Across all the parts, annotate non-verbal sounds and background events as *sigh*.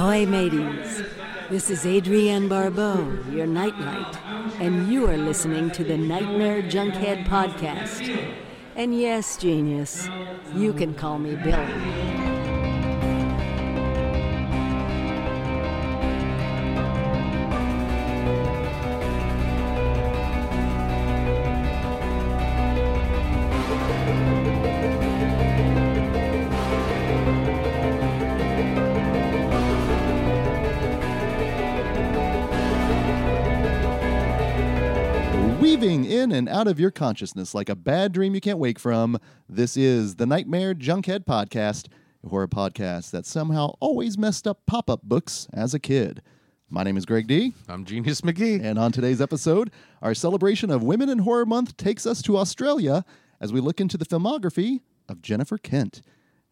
Ahoy, mateys! This is Adrienne Barbeau, your nightlight, and you are listening to the Nightmare Junkhead Podcast. And yes, genius, you can call me Billy. Out of your consciousness like a bad dream you can't wake from. This is the Nightmare Junkhead Podcast, a horror podcast that somehow always messed up pop up books as a kid. My name is Greg D. I'm Genius McGee. And on today's episode, our celebration of Women in Horror Month takes us to Australia as we look into the filmography of Jennifer Kent.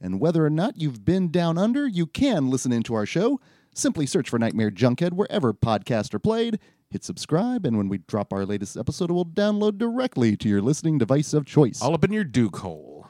And whether or not you've been down under, you can listen into our show. Simply search for Nightmare Junkhead wherever podcasts are played hit subscribe, and when we drop our latest episode, it will download directly to your listening device of choice. All up in your Duke hole.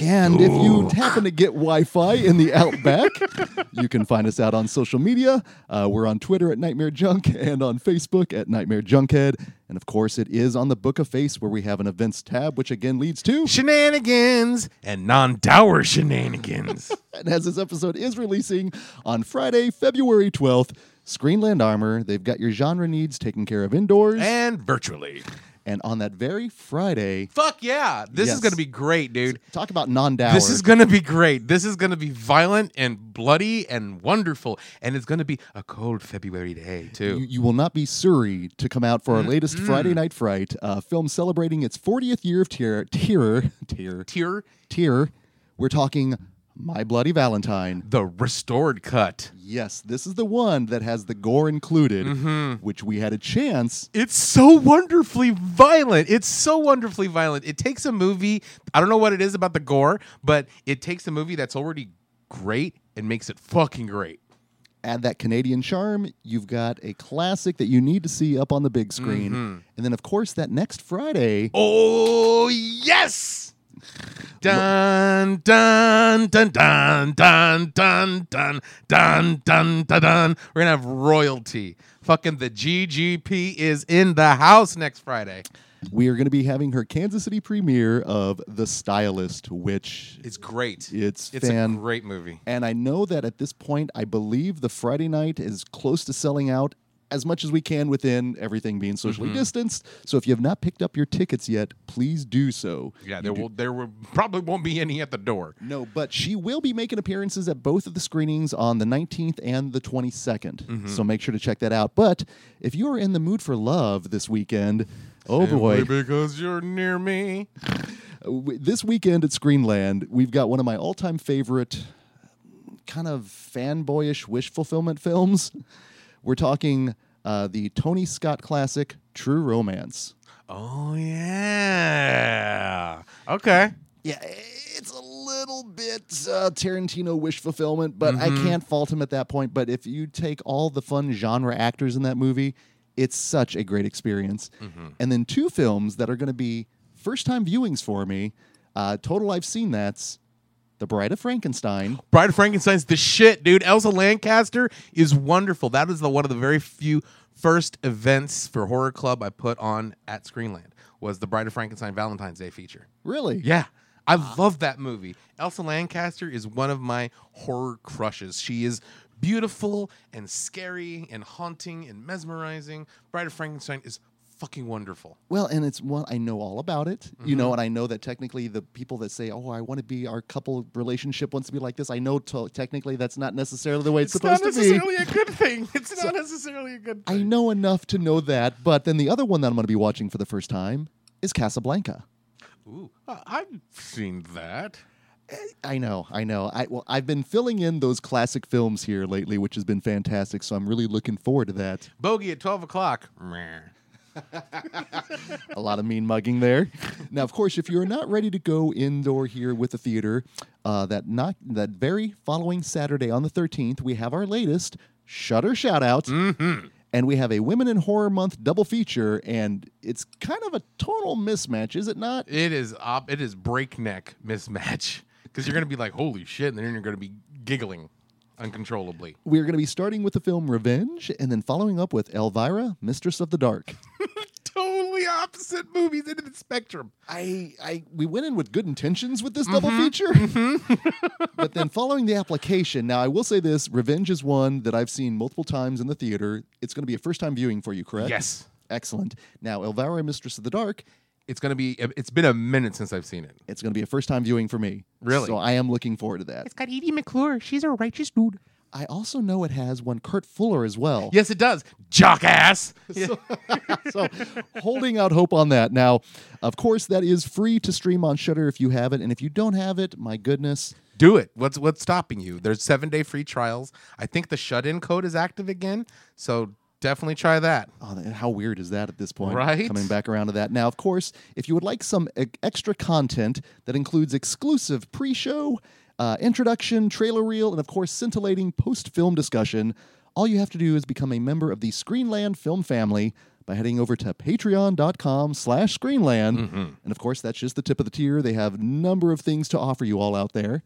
And if you happen to get Wi Fi in the Outback, *laughs* you can find us out on social media. Uh, we're on Twitter at Nightmare Junk and on Facebook at Nightmare Junkhead. And of course, it is on the Book of Face where we have an events tab, which again leads to shenanigans and non dour shenanigans. *laughs* and as this episode is releasing on Friday, February 12th, Screenland Armour, they've got your genre needs taken care of indoors and virtually. And on that very Friday, fuck yeah, this yes. is gonna be great, dude. Talk about non-dour. This is gonna be great. This is gonna be violent and bloody and wonderful, and it's gonna be a cold February day too. You, you will not be sorry to come out for our latest mm-hmm. Friday Night Fright uh, film celebrating its 40th year of terror. Terror, terror, terror, terror. We're talking my Bloody Valentine. The restored cut. Yes, this is the one that has the gore included, mm-hmm. which we had a chance. It's so wonderfully violent. It's so wonderfully violent. It takes a movie, I don't know what it is about the gore, but it takes a movie that's already great and makes it fucking great. Add that Canadian charm, you've got a classic that you need to see up on the big screen. Mm-hmm. And then, of course, that next Friday. Oh, yes! Dun dun dun dun dun dun dun dun dun dun dun. We're gonna have royalty. Fucking the GGP is in the house next Friday. We are going to be having her Kansas City premiere of The Stylist, which is great. It's it's fan- a great movie. And I know that at this point, I believe the Friday night is close to selling out as much as we can within everything being socially mm-hmm. distanced. So if you have not picked up your tickets yet, please do so. Yeah, there will there will probably won't be any at the door. No, but she will be making appearances at both of the screenings on the 19th and the 22nd. Mm-hmm. So make sure to check that out. But if you are in the mood for love this weekend, oh Simply boy, because you're near me. this weekend at Screenland, we've got one of my all-time favorite kind of fanboyish wish fulfillment films. We're talking uh, the Tony Scott classic True Romance. Oh yeah. Okay. Yeah, it's a little bit uh, Tarantino wish fulfillment, but mm-hmm. I can't fault him at that point. But if you take all the fun genre actors in that movie, it's such a great experience. Mm-hmm. And then two films that are going to be first time viewings for me. Uh, total, I've seen that's the Bride of Frankenstein. Bride of Frankenstein's the shit, dude. Elsa Lanchester is wonderful. That is the one of the very few first events for horror club I put on at Screenland was the Bride of Frankenstein Valentine's Day feature. Really? Yeah. I love that movie. Elsa Lanchester is one of my horror crushes. She is beautiful and scary and haunting and mesmerizing. Bride of Frankenstein is fucking wonderful. Well, and it's one I know all about it, mm-hmm. you know, mm-hmm. and I know that technically the people that say, "Oh, I want to be our couple relationship wants to be like this," I know to- technically that's not necessarily the way it's, it's supposed to be. It's not necessarily a good thing. *laughs* It's so not necessarily a good thing. I know enough to know that, but then the other one that I'm going to be watching for the first time is Casablanca. Ooh, uh, I've seen that. Eh, I know, I know. I well, I've been filling in those classic films here lately, which has been fantastic. So I'm really looking forward to that. Bogey at twelve o'clock *laughs* a lot of mean mugging there. Now, of course, if you're not ready to go indoor here with the theater, uh, that not that very following Saturday on the 13th, we have our latest Shudder shout out. Mm-hmm. And we have a Women in Horror Month double feature, and it's kind of a total mismatch, is it not? It is op- it is breakneck mismatch because you're going to be like, "Holy shit!" and then you're going to be giggling. Uncontrollably. We're going to be starting with the film Revenge and then following up with Elvira, Mistress of the Dark. *laughs* Totally opposite movies into the spectrum. I, I we went in with good intentions with this double mm-hmm, feature. Mm-hmm. *laughs* but then following the application, now I will say this, Revenge is one that I've seen multiple times in the theater. It's going to be a first time viewing for you, correct? Yes. Excellent. Now, Elvira, Mistress of the Dark, It's gonna be. It's been a minute since I've seen it. it's going to be a first time viewing for me. Really? So I am looking forward to that. It's got Edie McClurg. She's a righteous dude. I also know it has one Kurt Fuller as well. Yes, it does. Jockass. *laughs* so holding out hope on that. Now, of course, that is free to stream on Shudder if you have it, and if you don't have it, my goodness, Do it. What's what's stopping you? There's seven day free trials. I think the shut in code is active again, so definitely try that. oh, how weird is that at this point? Right? Coming back around to that. Now, of course, if you would like some extra content that includes exclusive pre-show, uh, introduction, trailer reel, and of course, scintillating post-film discussion, all you have to do is become a member of the Screenland film family by heading over to patreon.com slash screenland and of course that's just the tip of the tier they have a number of things to offer you all out there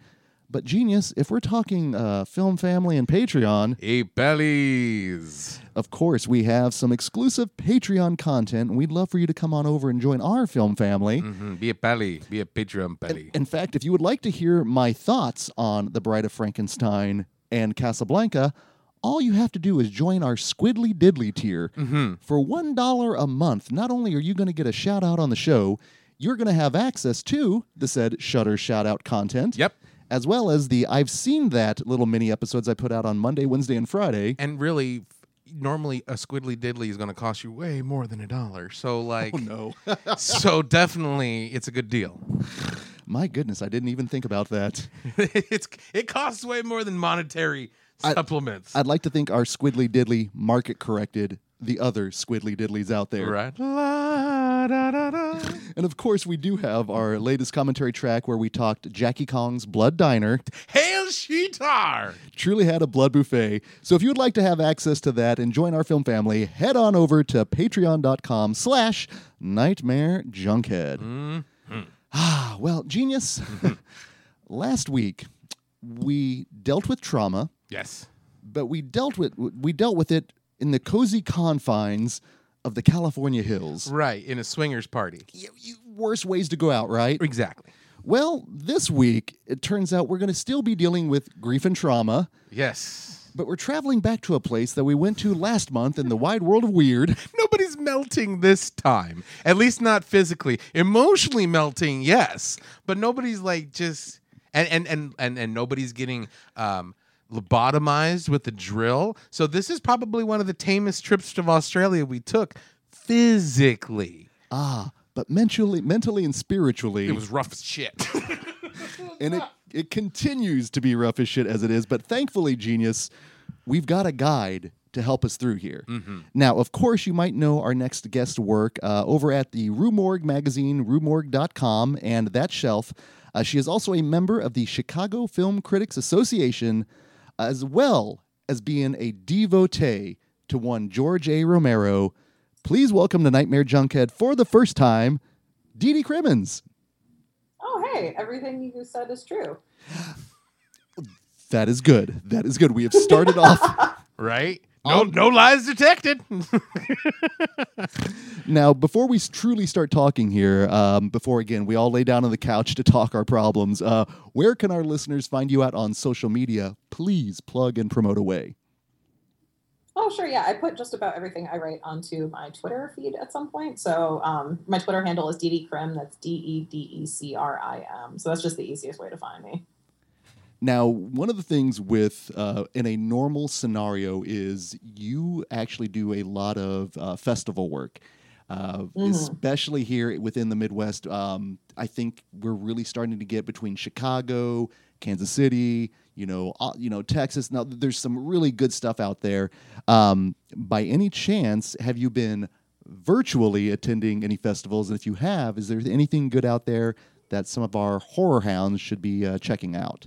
but genius if we're talking uh, film family and patreon Eight bellies. of course we have some exclusive patreon content we'd love for you to come on over and join our film family hmm Be a belly. Be a Patreon belly. in fact if you would like to hear my thoughts on the bride of frankenstein and casablanca all you have to do is join our Squidly Diddly tier. For $1 a month, not only are you going to get a shout out on the show, you're going to have access to the said Shudder shout out content. Yep. As well as the I've seen that little mini episodes I put out on Monday, Wednesday, and Friday. and really, normally a squiddly diddly is going to cost you way more than a dollar. So oh, like, no. *laughs* so definitely, it's a good deal. My goodness, I didn't even think about that. *laughs* it's it costs way more than monetary supplements. I'd like to think our Squidly Diddly market corrected the other Squidly Diddlies out there. right. La, da, da, da. And of course, we do have our latest commentary track where we talked Jackie Kong's Blood Diner. Hail Sheetar! truly had a blood buffet. So if you would like to have access to that and join our film family, head on over to patreon.com slash nightmare junkhead. Ah, well, genius. *laughs* Last week we dealt with trauma, Yes. but we dealt with we dealt with it in the cozy confines of the California hills. Right. In a swingers party. Y- y- Worst ways to go out, right? Exactly. Well, this week it turns out we're going to still be dealing with grief and trauma. Yes. But we're traveling back to a place that we went to last month in the wide world of weird. *laughs* Nobody's melting this time. At least not physically. Emotionally melting, yes. But nobody's like just and and and and, and nobody's getting um lobotomized with a drill. So this is probably one of the tamest trips to Australia we took physically. Ah, but mentally, mentally and spiritually, It was rough as shit. *laughs* and it it continues to be rough as shit as it is. But thankfully, genius, we've got a guide to help us through here. Now, of course, you might know our next guest work uh, over at the Rue Morgue magazine, ruemorgue.com, and that shelf. Uh, she is also a member of the Chicago Film Critics Association, as well as being a devotee to one George A. Romero. Please welcome to Nightmare Junkhead for the first time, Dee Dee Crimmins. Oh, hey, everything you just said is true. That is good. That is good. We have started off. *laughs* right? No no lies detected. *laughs* Now, before we truly start talking here, um, before again we all lay down on the couch to talk our problems, uh, where can our listeners find you out on social media? Please plug and promote away. Oh, sure. Yeah, I put just about everything I write onto my Twitter feed at some point. So um, my Twitter handle is ddcrim. That's D E D E C R I M. So that's just the easiest way to find me. Now, one of the things with uh, in a normal scenario is you actually do a lot of uh, festival work, uh, Mhm. especially here within the Midwest. Um, I think we're really starting to get between Chicago, Kansas City, you know, uh, you know, Texas. Now, there's some really good stuff out there. Um, by any chance, have you been virtually attending any festivals? And if you have, is there anything good out there that some of our horror hounds should be uh, checking out?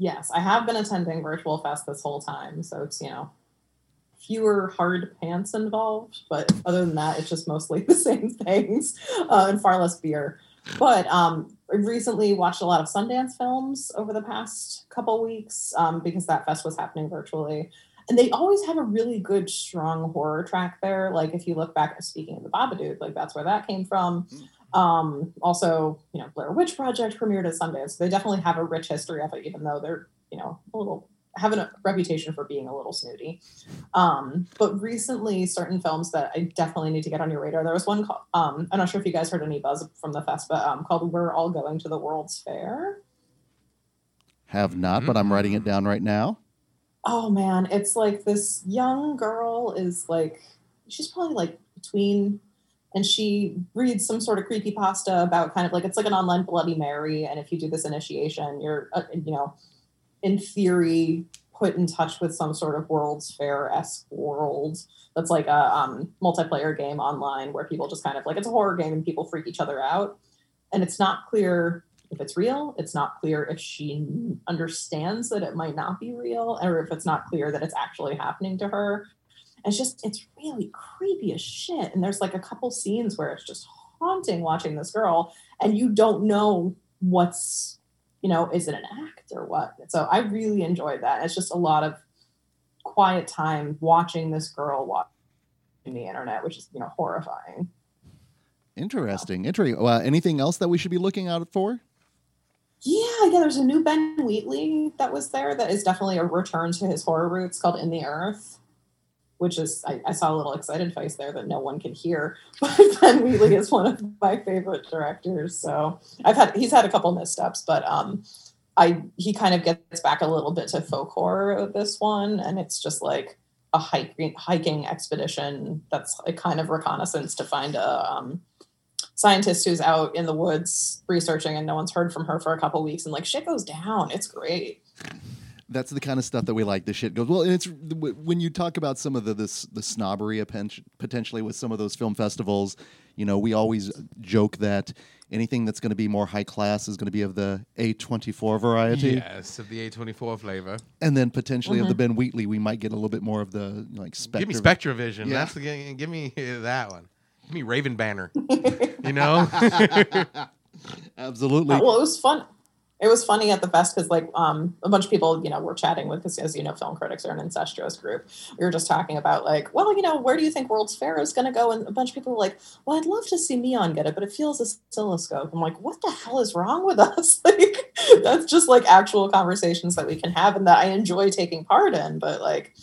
Yes, I have been attending Virtual Fest this whole time. So it's, you know, fewer hard pants involved. But other than that, it's just mostly *laughs* the same things uh, and far less beer. but um, I recently watched a lot of Sundance films over the past couple weeks um, because that fest was happening virtually. And they always have a really good, strong horror track there. Like if you look back, speaking of the Babadook, like that's where that came from. Um, also, you know, Blair Witch Project premiered at Sundance. They definitely have a rich history of it, even though they're, you know, a little having a reputation for being a little snooty. Um, but recently, certain films that I definitely need to get on your radar. There was one called, um, I'm not sure if you guys heard any buzz from the fest, but um, called "We're All Going to the World's Fair." Have not, but I'm writing it down right now. Oh man, it's like this young girl is like, she's probably like between and she reads some sort of creepy pasta about kind of like it's like an online bloody mary and if you do this initiation you're uh, you know in theory put in touch with some sort of world's fair-esque world that's like a um, multiplayer game online where people just kind of like it's a horror game and people freak each other out. And it's not clear if it's real it's not clear if she understands that it might not be real or if it's not clear that it's actually happening to her it's just it's really creepy as shit and there's like a couple scenes where it's just haunting watching this girl and you don't know what's you know is it an act or what so i really enjoyed that it's just a lot of quiet time watching this girl watch in the internet which is you know horrifying Interesting. Interesting. Uh, anything else that we should be looking out for? yeah yeah there's a new ben wheatley that was there that is definitely a return to his horror roots called in the earth which is I, I, saw a little excited face there that no one could hear. *laughs* But Ben Wheatley is one of my favorite directors. So I've had he's had a couple missteps, but um I he kind of gets back a little bit to folk horror with this one, and it's just like a hiking hiking expedition that's a kind of reconnaissance to find a um, scientist who's out in the woods researching and no one's heard from her for a couple weeks and like shit goes down. It's great that's the kind of stuff that we like. The shit goes well. And it's when you talk about some of the this the snobbery potentially with some of those film festivals. You know, we always joke that anything that's going to be more high class is going to be of the A24 variety. Yes, of the A24 flavor. And then potentially mm-hmm. of the Ben Wheatley, we might get a little bit more of the like Spectre. Give me SpectreVision. Yeah. That's the, give me that one. Give me Raven Banner. *laughs* you know. *laughs* *laughs* Absolutely. Uh, well, it was fun it was funny at the fest because like um, a bunch of people you know were chatting with because as you know film critics are an incestuous group. We were just talking about like well you know where do you think world's fair is going to go? And a bunch of people were like well i'd love to see neon get it but it feels a oscilloscope. I'm like what the hell is wrong with us? *laughs* Like that's just like actual conversations that we can have and that i enjoy taking part in but like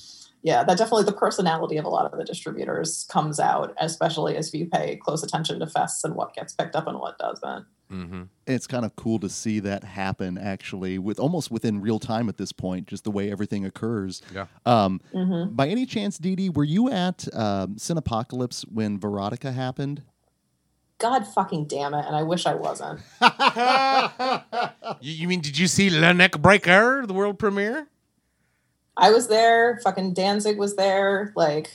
yeah, that definitely the personality of a lot of the distributors comes out, especially as you pay close attention to fests and what gets picked up and what doesn't. Mm-hmm. It's kind of cool to see that happen actually, with almost within real time at this point, just the way everything occurs. Yeah. Um, mm-hmm. By any chance, Dee Dee, were you at um, Cinepocalypse when Verotika happened? God fucking damn it! And I wish I wasn't. *laughs* you, you mean did you see Le Neck Breaker, the world premiere? I was there. Fucking Danzig was there. Like,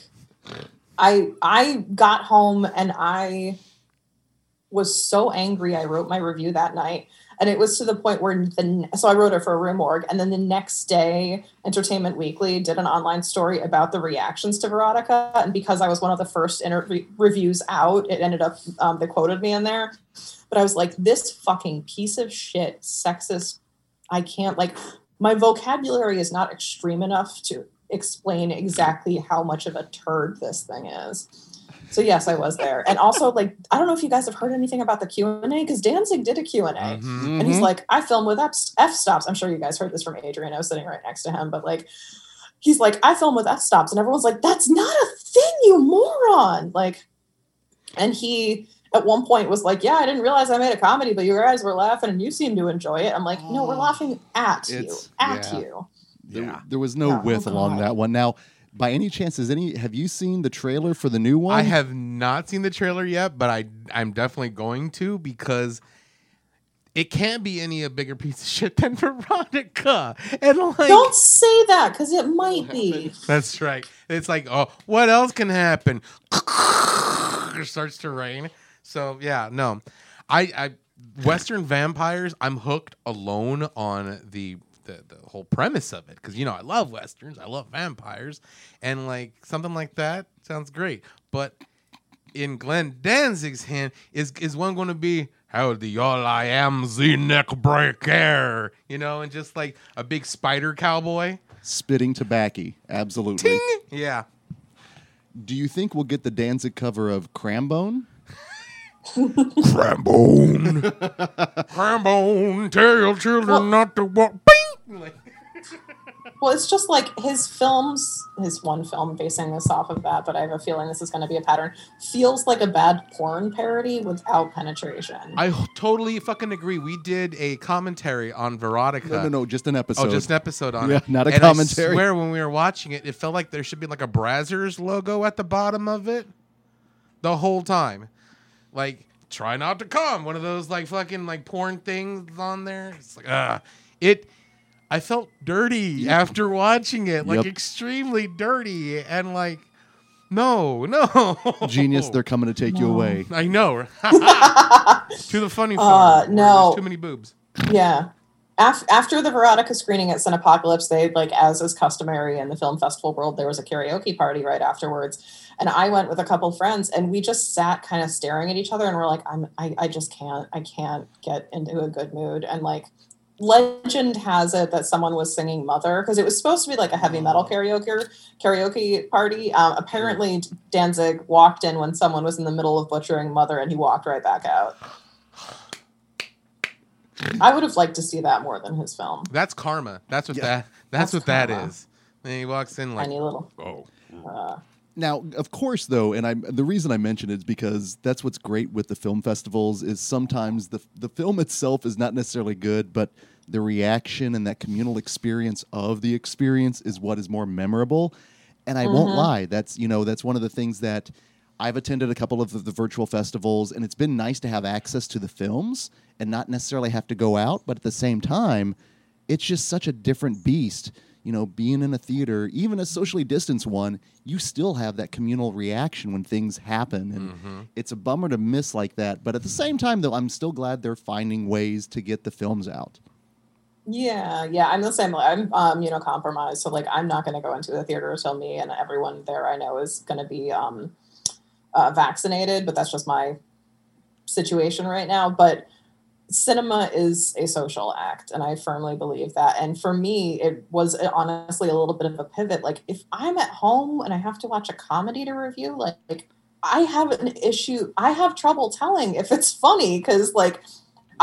I I got home and I was so angry. I wrote my review that night, and it was to the point where the so I wrote it for a Rue Morgue, and then the next day, Entertainment Weekly did an online story about the reactions to Verotika, and because I was one of the first inter- reviews out, it ended up um, they quoted me in there. But I was like, this fucking piece of shit, sexist. I can't like my vocabulary is not extreme enough to explain exactly how much of a turd this thing is. So yes, I was there, and also like I don't know if you guys have heard anything about the Q and A because Danzig did a Q and A, mm-hmm. and he's mm-hmm. like, I film with f stops. I'm sure you guys heard this from Adrian. I was sitting right next to him, but like, he's like, I film with f stops, and everyone's like, that's not a thing, you moron. Like, and he at one point was like, "Yeah, I didn't realize I made a comedy, but you guys were laughing and you seem to enjoy it." I'm like, "No, we're laughing at you, at yeah. you." There, yeah. there was no oh, width oh along that one. Now, by any chance, has any have you seen the trailer for the new one? I have not seen the trailer yet, but I I'm definitely going to because it can't be any a bigger piece of shit than *laughs* Verotika. And like, don't say that because it might be. That's right. It's like, oh, what else can happen? *laughs* it starts to rain. So yeah, no, I, I Western vampires. I'm hooked alone on the the, the whole premise of it because you know I love westerns, I love vampires, and like something like that sounds great. But in Glenn Danzig's hand is is one going to be howdy y'all, I am the neck breaker, you know, and just like a big spider cowboy. Spitting tobacco, absolutely. Ting! Yeah. Do you think we'll get the Danzig cover of Crambone? Crambone. *laughs* Crambone, tell your children Well- not to walk. Bing! Like, *laughs* Well, it's just like his films, his one film basing this off of that, but I have a feeling this is going to be a pattern. Feels like a bad porn parody without penetration. I totally fucking agree. We did a commentary on Verotika. No, no, no, just an episode. Oh, just an episode on Yeah, it. not a and commentary. I swear, when we were watching it, it felt like there should be like a Brazzers logo at the bottom of it the whole time. Like, try not to come. One of those like fucking like porn things on there. It's like, ah, it. I felt dirty after watching it, like Yep. extremely dirty, and like, no, *laughs* no, Genius, they're coming to take you away. I know. *laughs* *laughs* to the funny Uh, farm. where no. too many boobs. Yeah. Af- after the Verotika screening at Cinepocalypse, they like as is customary in the film festival world, there was a karaoke party right afterwards, and I went with a couple friends, and we just sat kind of staring at each other, and we're like, I'm, I, I just can't, I can't get into a good mood, and like. Legend has it that someone was singing "Mother" because it was supposed to be like a heavy metal karaoke karaoke party. Um, apparently, Danzig walked in when someone was in the middle of butchering "Mother," and he walked right back out. I would have liked to see that more than his film. That's karma. That's what Yeah. that. That's, That's what that karma. is. And he walks in like, Tiny little. oh, Uh, Now, of course, though, and I'm the reason I mention it is because that's what's great with the film festivals is sometimes the the film itself is not necessarily good, but the reaction and that communal experience of the experience is what is more memorable. And I won't lie, that's you know that's one of the things that I've attended a couple of the, the virtual festivals, and it's been nice to have access to the films and not necessarily have to go out, but at the same time, it's just such a different beast. You know, being in a theater, even a socially distanced one, you still have that communal reaction when things happen. And it's a bummer to miss like that. But at the same time, though, I'm still glad they're finding ways to get the films out. yeah, yeah. I'm the same. way. I'm um, you know compromised, so like I'm not going to go into the theater until me and everyone there I know is going to be um, uh, vaccinated. But that's just my situation right now. But cinema is a social act, and I firmly believe that. And for me, it was honestly a little bit of a pivot. Like if I'm at home and I have to watch a comedy to review, like, like I have an issue. I have trouble telling if it's funny because like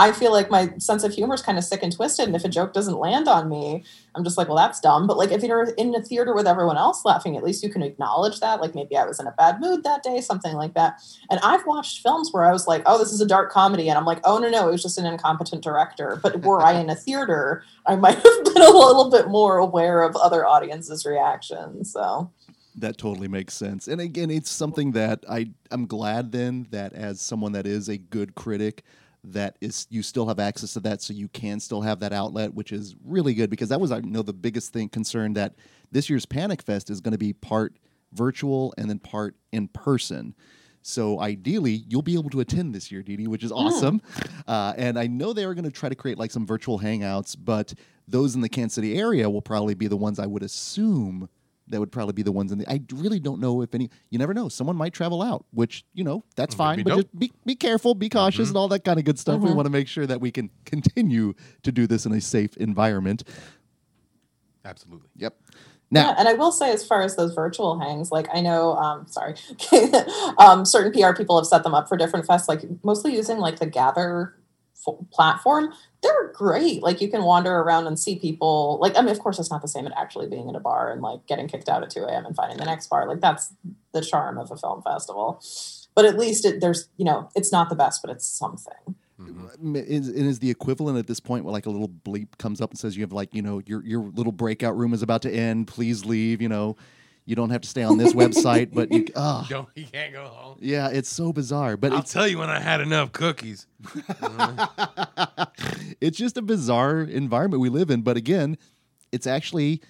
I feel like my sense of humor is kind of sick and twisted. And if a joke doesn't land on me, I'm just like, well, that's dumb. But like if you're in a theater with everyone else laughing, at least you can acknowledge that. Like maybe I was in a bad mood that day, something like that. And I've watched films where I was like, oh, this is a dark comedy. And I'm like, oh, no, no, it was just an incompetent director. But were I in a theater, I might have *laughs* been a little bit more aware of other audiences' reactions. So. That totally makes sense. And again, it's something that I I'm glad then that as someone that is a good critic that is you still have access to that so you can still have that outlet which is really good because that was I know the biggest thing concern that this year's Panic Fest is going to be part virtual and then part in person. So ideally, you'll be able to attend this year, Dee, which is awesome. Uh, and I know they are going to try to create like some virtual hangouts, but those in the Kansas City area will probably be the ones I would assume that would probably be the ones in the. I really don't know if any. You never know. Someone might travel out, which you know that's fine. But dope. just be be careful, be cautious, and all that kind of good stuff. We want to make sure that we can continue to do this in a safe environment. absolutely. Yep. Yeah, Now, and I will say, as far as those virtual hangs, like I know, um, sorry, *laughs* um, certain PR people have set them up for different fests, like mostly using like the Gather f- platform. They're great. Like you can wander around and see people. Like I mean, of course, it's not the same as actually being in a bar and like getting kicked out at two a.m. and finding the next bar. Like that's the charm of a film festival. But at least it, there's, you know, it's not the best, but it's something. Mm-hmm. m- is, and is the equivalent at this point where like a little bleep comes up and says you have like you know your your little breakout room is about to end. Please leave. You know, you don't have to stay on this website, but you. *laughs* ah, Don't you can't go home. yeah, it's so bizarre, but I'll tell you when I had enough cookies. *laughs* it's just a bizarre environment we live in. But again, it's actually,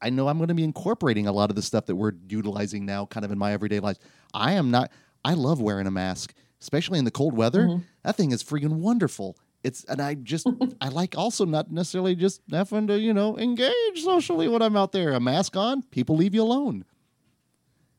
I know I'm going to be incorporating a lot of the stuff that we're utilizing now kind of in my everyday life. I am not, I love wearing a mask, especially in the cold weather. That thing is freaking wonderful. It's, and I just, *laughs* I like also not necessarily just having to, you know, engage socially when I'm out there. A mask on, people leave you alone.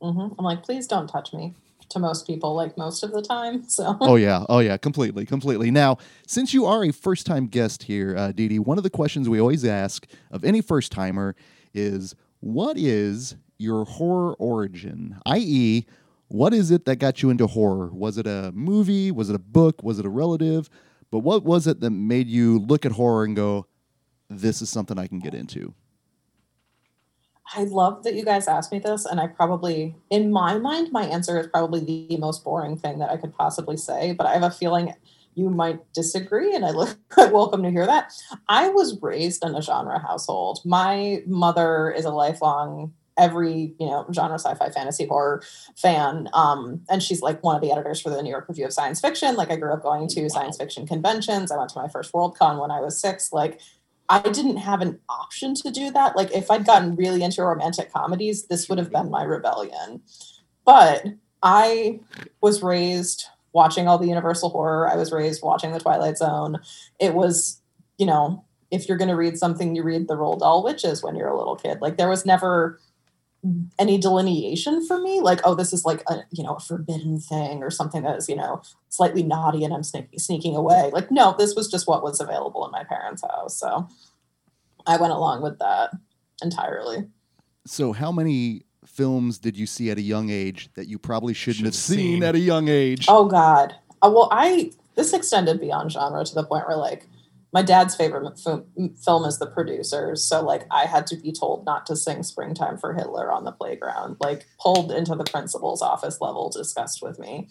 hmm I'm like, please don't touch me. to most people like most of the time. *laughs* So oh yeah, oh yeah, completely, completely. Now, since you are a first-time guest here, uh, Dee Dee, one of the questions we always ask of any first-timer is, "What is your horror origin?" I.e., what is it that got you into horror? Was it a movie? Was it a book? Was it a relative? But what was it that made you look at horror and go, "This is something I can get into"? I love that you guys asked me this, and I probably, in my mind, my answer is probably the most boring thing that I could possibly say. But I have a feeling you might disagree, and I look *laughs* welcome to hear that. I was raised in a genre household. My mother is a lifelong every you know genre sci-fi fantasy horror fan um and she's like one of the editors for the new york review of science fiction like i grew up going to science fiction conventions i went to my first worldcon when i was six like I didn't have an option to do that. Like if I'd gotten really into romantic comedies, this would have been my rebellion. But I was raised watching all the Universal horror. I was raised watching The Twilight Zone. It was, you know, if you're going to read something, you read the Roald Dahl Witches when you're a little kid. Like there was never any delineation for me like oh this is like a you know a forbidden thing or something that is you know slightly naughty and i'm sneak- sneaking away like no this was just what was available in my parents house so i went along with that entirely So, how many films did you see at a young age that you probably shouldn't, Shouldn't have have seen seen. at a young age? oh god uh, well i this extended beyond genre to the point where like my dad's favorite f- film is the producers so like i had to be told not to sing springtime for hitler on the playground like pulled into the principal's office level discussed with me.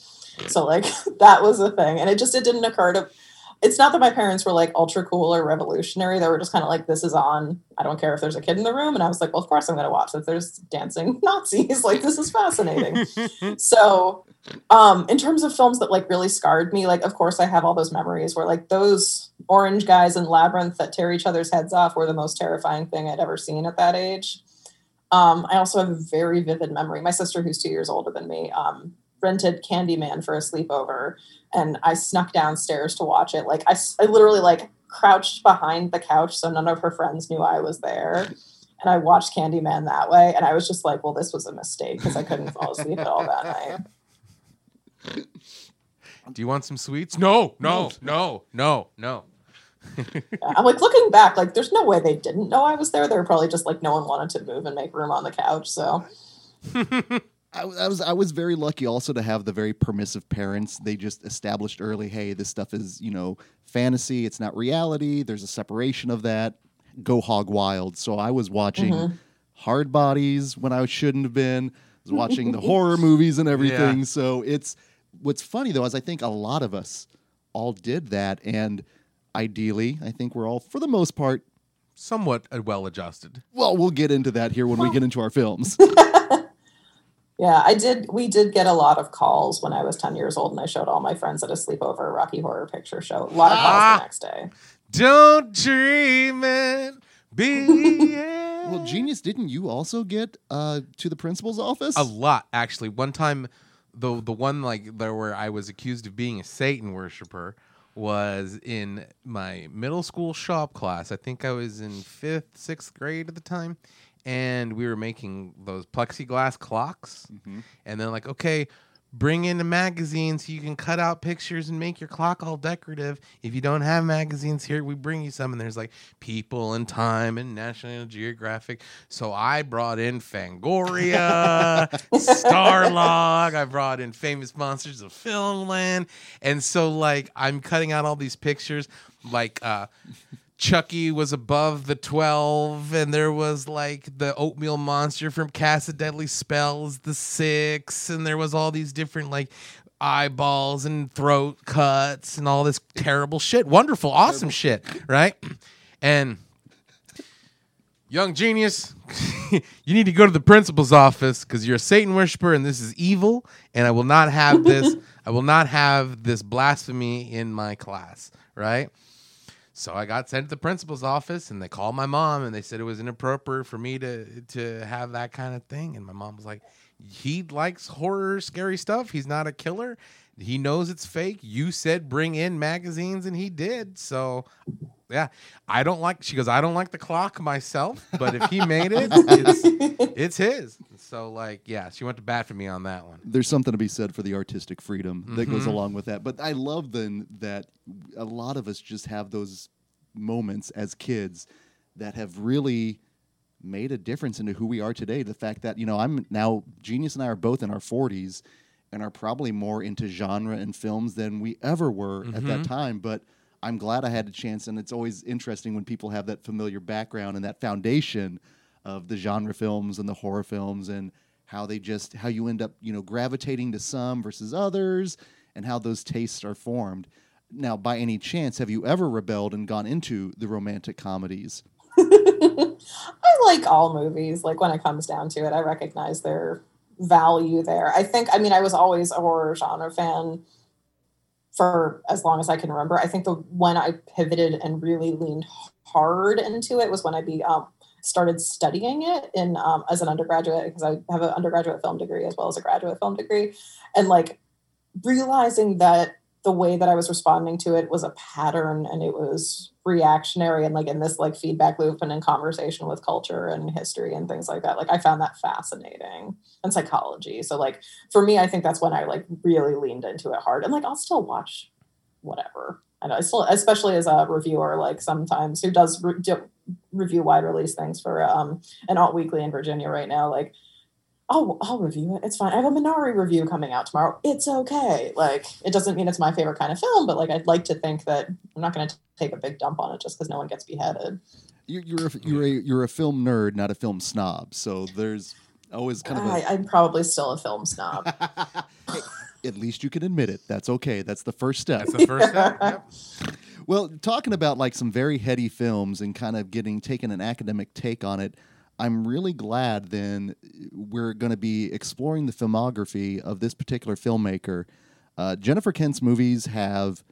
So like *laughs* that was a thing and it just it didn't occur to it's not that my parents were like ultra cool or revolutionary. They were just kind of like this is on. I don't care if there's a kid in the room. And i was like well of course i'm going to watch. If there's dancing *laughs* nazis like this is fascinating. *laughs* So um in terms of films that like really scarred me like of course i have all those memories where like those orange guys in labyrinth that tear each other's heads off were the most terrifying thing i'd ever seen at that age. Um i also have a very vivid memory. My sister who's two years older than me um rented candyman for a sleepover and i snuck downstairs to watch it like I, I literally like crouched behind the couch so none of her friends knew i was there and I watched Candyman that way, and I was just like, "Well, this was a mistake because I couldn't fall asleep at all that night." Do you want some sweets? No, no, no, no, no. I'm like looking back, like there's no way they didn't know I was there. They were probably just like no one wanted to move and make room on the couch. So *laughs* I, I was I was very lucky also to have the very permissive parents. They just established early, hey, this stuff is you know fantasy. It's not reality. There's a separation of that. Go hog wild. So I was watching Mhm. hard bodies when I shouldn't have been. I was watching the horror movies and *laughs* everything. Yeah. So it's what's funny though is I think a lot of us all did that, and ideally, I think we're all for the most part. Somewhat uh, well adjusted. Well, we'll get into that here when we get into our films. *laughs* yeah, I did. We did get a lot of calls when I was 10 years old, and I showed all my friends at a sleepover Rocky Horror Picture Show. A lot of calls Ah. the next day. Don't dream it, *laughs* be it. well, genius, didn't you also get uh, to the principal's office? A lot, actually. One time, the the one like there where I was accused of being a Satan worshiper was in my middle school shop class. I think I was in fifth, sixth grade at the time, and we were making those plexiglass clocks. And then like, okay, bring in a magazine so you can cut out pictures and make your clock all decorative. If you don't have magazines here, we bring you some. And there's like People and Time and National Geographic. So I brought in Fangoria, *laughs* Starlog. I brought in Famous Monsters of Filmland. And so like I'm cutting out all these pictures like uh Chucky was above the 12, and there was like the oatmeal monster from Cast of Deadly Spells, the six, and there was all these different like eyeballs and throat cuts and all this terrible shit. Wonderful, awesome shit, right? And young genius, *laughs* you need to go to the principal's office because you're a Satan worshiper and this is evil, and I will not have this. *laughs* I will not have this blasphemy in my class, right? So I got sent to the principal's office, and they called my mom, and they said it was inappropriate for me to to have that kind of thing. And my mom was like, "He likes horror, scary stuff. He's not a killer." He knows it's fake. You said bring in magazines, and he did. So, yeah, I don't like. She goes, I don't like the clock myself, but if he made it, *laughs* it's, it's his. So, like, yeah, she went to bat for me on that one. there's something to be said for the artistic freedom that goes Mhm. along with that. But I love then that a lot of us just have those moments as kids that have really made a difference into who we are today. The fact that, you know, I'm now Genius and I are both in our 40s and are probably more into genre and films than we ever were at that Mhm. time, but I'm glad I had a chance and it's always interesting when people have that familiar background and that foundation of the genre films and the horror films and how they just how you end up you know gravitating to some versus others and how those tastes are formed now by any chance have you ever rebelled and gone into the romantic comedies *laughs* I like all movies. Like when it comes down to it, I recognize their value there. I think, I mean, I was always a horror genre fan for as long as I can remember. I think the when I pivoted and really leaned hard into it was when I be um, started studying it in um, as an undergraduate because I have an undergraduate film degree as well as a graduate film degree, and like realizing that the way that I was responding to it was a pattern and it was reactionary and like in this like feedback loop and in conversation with culture and history and things like that. Like I found that fascinating and psychology. So like for me, I think that's when I like really leaned into it hard and like I'll still watch whatever. Know I still, especially as a reviewer, like sometimes who does re- do, review wide release things for um an alt weekly in Virginia right now. Like I'll I'll review it. It's fine. I have a Minari review coming out tomorrow. It's okay. Like it doesn't mean it's my favorite kind of film, but like I'd like to think that I'm not going to take a big dump on it just because no one gets beheaded. you're you're a, you're a you're a film nerd not a film snob so there's always kind of a I, I'm probably still a film snob. *laughs* Hey, at least you can admit it that's okay that's the first step That's the first step. *laughs* Yep. Well, talking about like some very heady films and kind of getting taking an academic take on it, I'm really glad then we're going to be exploring the filmography of this particular filmmaker. Uh, Jennifer Kent's movies have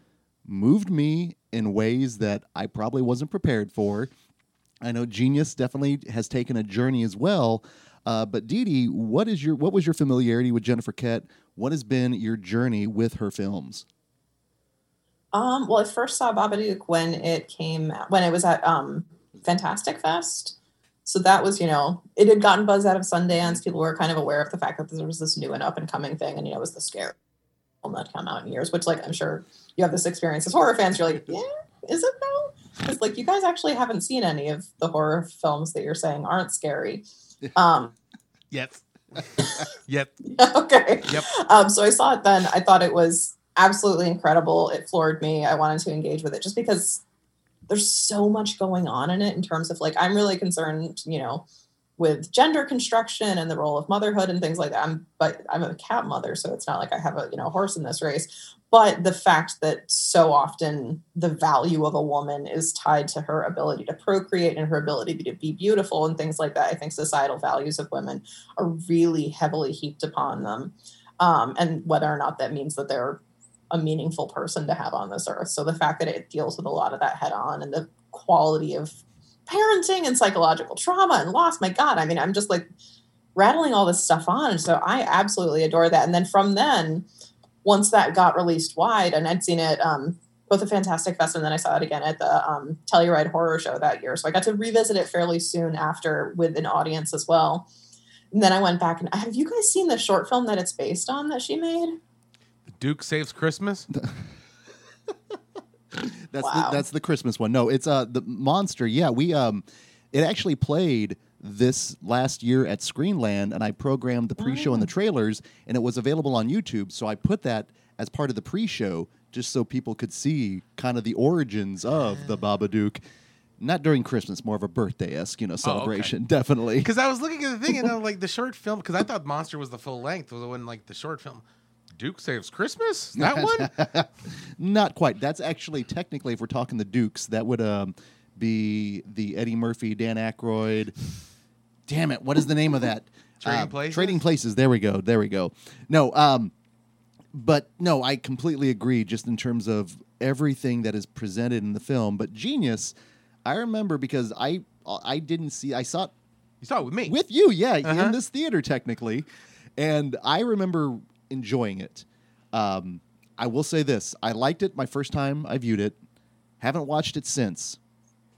moved me in ways that I probably wasn't prepared for. I know Genius definitely has taken a journey as well. Uh, but Dee Dee, what is your what was your familiarity with Jennifer Kent? What has been your journey with her films? Um, well, I first saw Babadook when it came when it was at um, Fantastic Fest. So that was, you know, it had gotten buzz out of Sundance. People were kind of aware of the fact that there was this new and up and coming thing, and you know, it was the scare film that come out in years. Which, like, I'm sure you have this experience as horror fans. You're like, yeah, is it though? Because like you guys actually haven't seen any of the horror films that you're saying aren't scary. *laughs* Um, Yet. *laughs* Yet. okay. Yep. Um, so I saw it then. I thought it was absolutely incredible. It floored me. I wanted to engage with it just because there's so much going on in it in terms of like I'm really concerned, you know, with gender construction and the role of motherhood and things like that. I'm but I'm a cat mother, so it's not like I have a you know horse in this race. But the fact that so often the value of a woman is tied to her ability to procreate and her ability to be beautiful and things like that, I think societal values of women are really heavily heaped upon them. Um, and whether or not that means that they're a meaningful person to have on this earth. So the fact that it deals with a lot of that head on and the quality of parenting and psychological trauma and loss, my God, I mean, I'm just like rattling all this stuff on. And so I absolutely adore that. And then from then, once that got released wide, and I'd seen it um, both at Fantastic Fest and then I saw it again at the um, Telluride Horror Show that year. So I got to revisit it fairly soon after with an audience as well. And then I went back and have you guys seen the short film that it's based on that she made? Duke saves Christmas. *laughs* That's Wow. the, that's the Christmas one. No, it's uh the monster. Yeah, we um, it actually played this last year at Screenland, and I programmed the pre-show and the trailers, and it was available on YouTube. So I put that as part of the pre-show, just so people could see kind of the origins of the Babadook. Not during Christmas, more of a birthday esque, you know, celebration. *laughs* Definitely. Because I was looking at the thing and I was *laughs* like the short film because I thought Monster was the full length was when like the short film. Duke saves Christmas. That one. *laughs* Not quite. That's actually technically, if we're talking the Dukes, that would um, be the Eddie Murphy, Dan Aykroyd. Damn it! What is the name of that? *laughs* Trading Uh, Places? Trading Places. There we go. There we go. No, um, but no, I completely agree. Just in terms of everything that is presented in the film, but Genius, I remember because I I didn't see. I saw it You saw it with me. with you, yeah, Uh-huh. in this theater technically, and I remember enjoying it. Um, I will say this: I liked it my first time I viewed it. Haven't watched it since.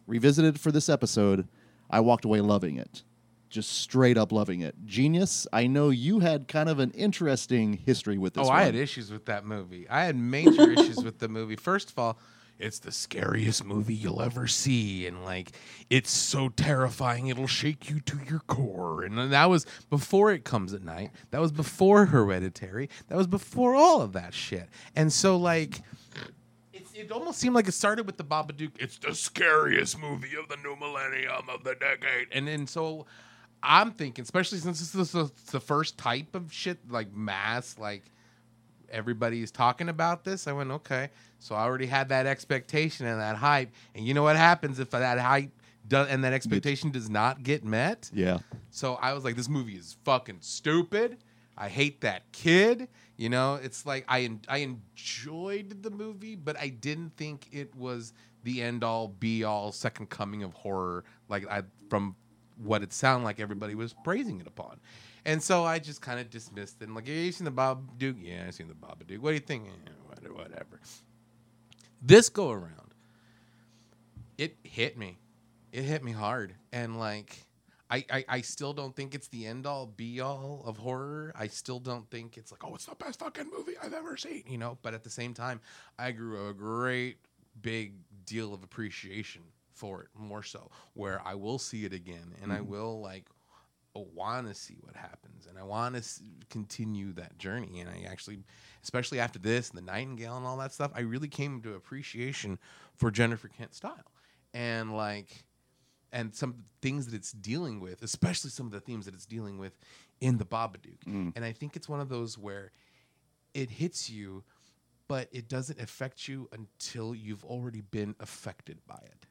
Revisited for this episode. I walked away loving it. Just straight up loving it. Genius. I know you had kind of an interesting history with this. Oh, one. I had issues with that movie. I had major issues *laughs* with the movie. First of all, it's the scariest movie you'll ever see, and like it's so terrifying it'll shake you to your core. And that was before it comes at night. That was before Hereditary. That was before all of that shit. And so like. It almost seemed like it started with the Babadook. It's the scariest movie of the new millennium of the decade, and then so I'm thinking, especially since this is the, the first type of shit like mass, like everybody is talking about this. I went, okay. So I already had that expectation and that hype. And you know what happens if that hype does and that expectation does not get met? Yeah. So I was like, this movie is fucking stupid. I hate that kid. You know, it's like I en- I enjoyed the movie, but I didn't think it was the end all be all second coming of horror like I from what it sounded like everybody was praising it upon. And so I just kind of dismissed it. And like, yeah, you seen the Babadook? Yeah, I seen the Babadook. What do you think? Eh, what- whatever. This go around, it hit me. It hit me hard. And like I, I, I still don't think it's the end all be all of horror. I still don't think it's like, oh, it's the best fucking movie I've ever seen, you know. But at the same time, I grew a great big deal of appreciation for it, more so, where I will see it again and I mm. will like want to see what happens and I want to s- continue that journey. And I actually, especially after this and the Nightingale and all that stuff, I really came to appreciation for Jennifer Kent's style and like and some things that it's dealing with, especially some of the themes that it's dealing with in the Babadook. Mm. And I think it's one of those where it hits you, but it doesn't affect you until you've already been affected by it.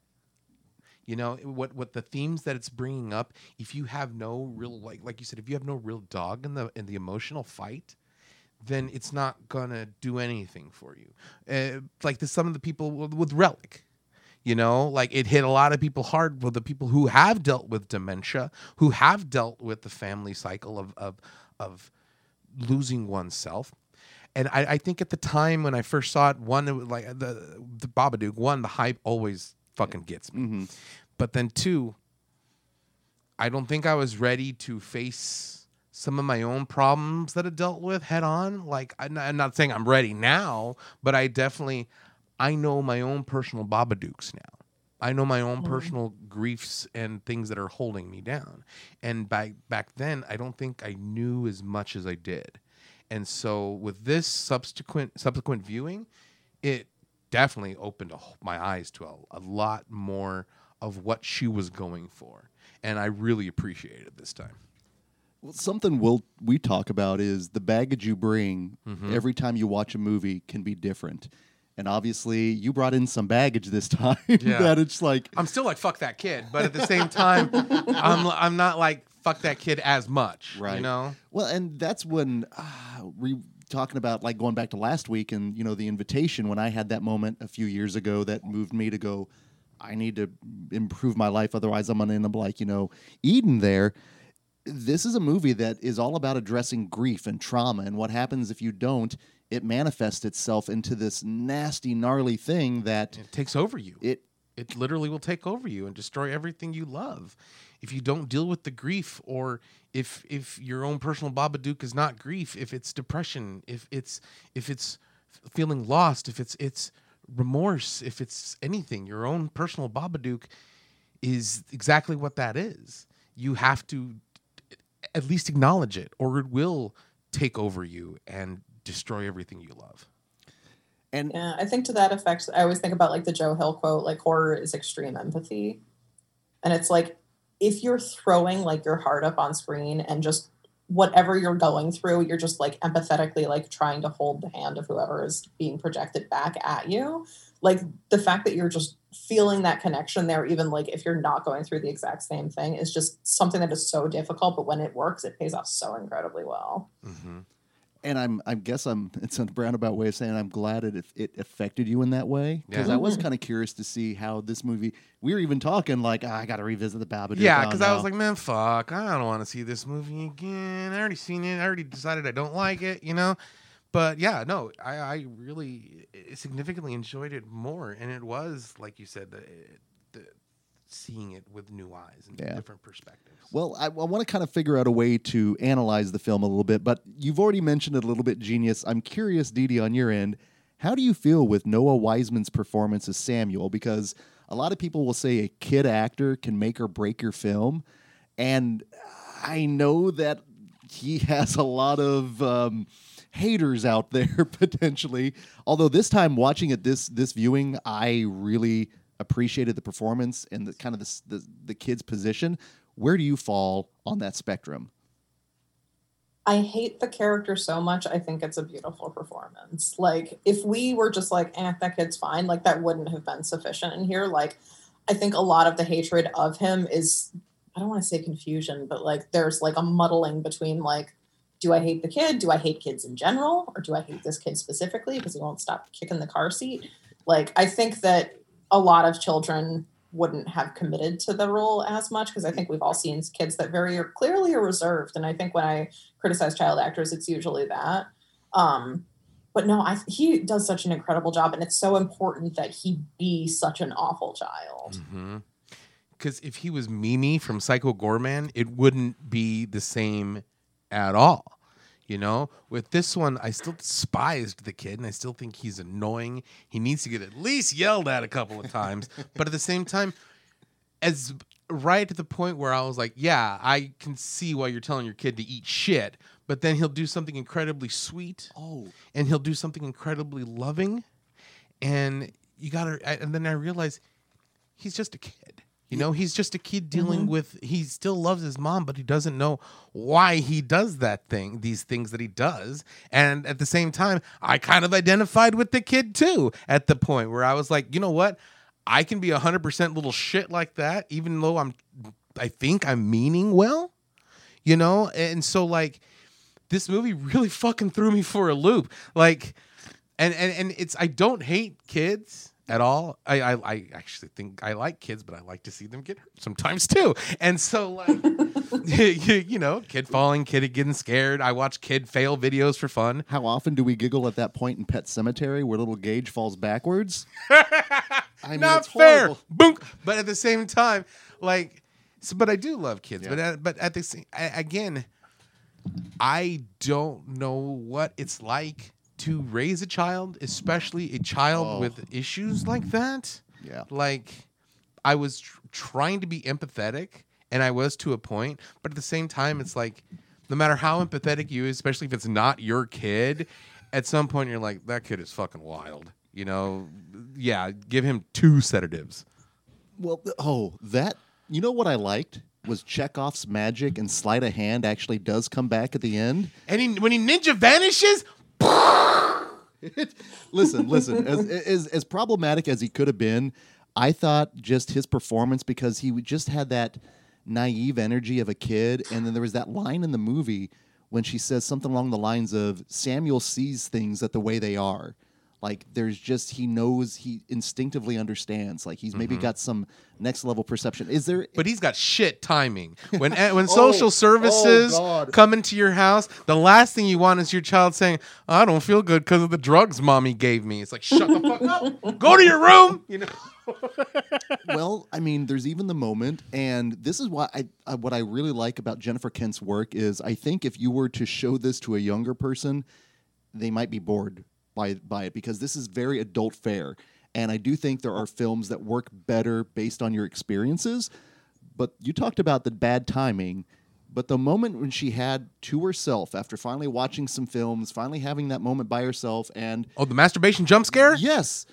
You know what? What the themes that it's bringing up? If you have no real like, like you said, if you have no real dog in the in the emotional fight, then it's not gonna do anything for you. Uh, like the, some of the people with, with Relic, you know, like it hit a lot of people hard with the people who have dealt with dementia, who have dealt with the family cycle of of of losing oneself. And I, I think at the time when I first saw it, one it was like the the Babadook, one the hype always fucking gets me, mm-hmm. but then two, I don't think I was ready to face some of my own problems that I dealt with head on. Like I'm not, I'm not saying I'm ready now, but I definitely I know my own personal Babadooks now. I know my own mm-hmm. personal griefs and things that are holding me down. And back back then, I don't think I knew as much as I did. And so with this subsequent subsequent viewing, it definitely opened a, my eyes to a, a lot more of what she was going for, and I really appreciated it this time. Well, something we'll we talk about is the baggage you bring Mm-hmm. every time you watch a movie can be different. And obviously, you brought in some baggage this *laughs* time Yeah. that it's like I'm still like fuck that kid, but at the same time, *laughs* I'm I'm not like fuck that kid as much, Right. You know, Well, and that's when uh, we talking about like going back to last week and you know the invitation when I had that moment a few years ago that moved me to go. I need to improve my life, otherwise I'm gonna end up like you know Eden. There, this is a movie that is all about addressing grief and trauma and what happens if you don't. It manifests itself into this nasty, gnarly thing that it takes over you. it it literally will take over you and destroy everything you love if you don't deal with the grief or if if your own personal babadook is not grief if it's depression if it's if it's feeling lost if it's it's remorse if it's anything your own personal babadook is exactly what that is you have to at least acknowledge it or it will take over you and destroy everything you love and Yeah, I think to that effect, I always think about like the Joe Hill quote, like horror is extreme empathy. And it's like if you're throwing like your heart up on screen and just whatever you're going through, you're just like empathetically like trying to hold the hand of whoever is being projected back at you. Like the fact that you're just feeling that connection there, even like if you're not going through the exact same thing, is just something that is so difficult. But when it works, it pays off so incredibly well. mm-hmm. And I'm I guess I'm *laughs* it's a roundabout way of saying I'm glad it it affected you in that way because Yeah. I was kind of curious to see how this movie. We were even talking like "Ah, I got to revisit the Babadook. Yeah, Oh, because I was like, man, fuck, I don't want to see this movie again. I already seen it. I already decided I don't like it, you know. but yeah, no, I, I really eh, significantly enjoyed it more, and it was like you said, the, the seeing it with new eyes and Yeah. different perspectives. Well, I, I want to kind of figure out a way to analyze the film a little bit, but you've already mentioned it a little bit, Genius. I'm curious, Dee Dee, on your end, how do you feel with Noah Wiseman's performance as Samuel? Because a lot of people will say a kid actor can make or break your film, and I know that he *laughs* has a lot of um, haters out there *laughs* potentially. Although this time, watching it this this viewing, I really appreciated the performance and the kind of the, the the kid's position. Where do you fall on that spectrum? I hate the character so much. I think it's a beautiful performance. Like, if we were just like, eh, that kid's fine, like, that wouldn't have been sufficient in here. Like, I think a lot of the hatred of him is, I don't want to say confusion, but like, there's like a muddling between like, do I hate the kid? Do I hate kids in general? Or do I hate this kid specifically because he won't stop kicking the car seat? Like, I think that a lot of children wouldn't have committed to the role as much because I think we've all seen kids that very clearly are reserved. And I think when I criticize child actors, it's usually that. Um, but no, I he does such an incredible job, and it's so important that he be such an awful child. Because if he was Mimi from Psycho Goreman, it wouldn't be the same at all. You know, with this one, I still despised the kid, and I still think he's annoying. He needs to get at least yelled at a couple of times, *laughs* but at the same time, as right at the point where I was like, yeah, I can see why you're telling your kid to eat shit, but then he'll do something incredibly sweet Oh, and he'll do something incredibly loving and you gotta I- and then i realize he's just a kid you know he's just a kid dealing mm-hmm. with he still loves his mom but he doesn't know why he does that thing these things that he does. And at the same time i kind of identified with the kid too at the point where i was like you know what? I can be a 100% little shit like that even though i'm i think i'm meaning well. You know? And so like this movie really fucking threw me for a loop. Like and and, and it's i don't hate kids at all I, I i actually think i like kids but i like to see them get hurt sometimes too and so like *laughs* you, you know kid falling kid getting scared i watch kid fail videos for fun how often do we giggle at that point in Pet Sematary where little Gage falls backwards? *laughs* I mean, not it's fair. Boonk. but at the same time like so, but i do love kids Yeah. but at, but at the same I, again i don't know what it's like to raise a child especially a child Oh. with issues like that Yeah. like i was tr- trying to be empathetic and i was to a point but at the same time it's like no matter how empathetic you is especially if it's not your kid at some point you're like that kid is fucking wild you know yeah give him two sedatives Well, oh, that you know what I liked was Chekhov's magic and sleight of hand actually does come back at the end. and he, when he ninja vanishes *laughs* listen, listen. As, as as problematic as he could have been, I thought just his performance because he just had that naive energy of a kid, and then there was that line in the movie when she says something along the lines of Samuel sees things that the way they are. Like there's just he knows he instinctively understands. Like he's maybe got some next level perception. Is there but he's got shit timing. When eh, when *laughs* Oh, social oh, services God. come into your house, the last thing you want is your child saying, "I don't feel good because of the drugs mommy gave me." It's like, shut the fuck up, *laughs* go to your room. You know, *laughs* well, I mean, there's even the moment, and this is why I, I what I really like about Jennifer Kent's work is I think if you were to show this to a younger person, they might be bored by by it because this is very adult fare, and I do think there are films that work better based on your experiences. But you talked about the bad timing. But the moment when she had to herself after finally watching some films, finally having that moment by herself, and oh, the masturbation jump scare. Yes,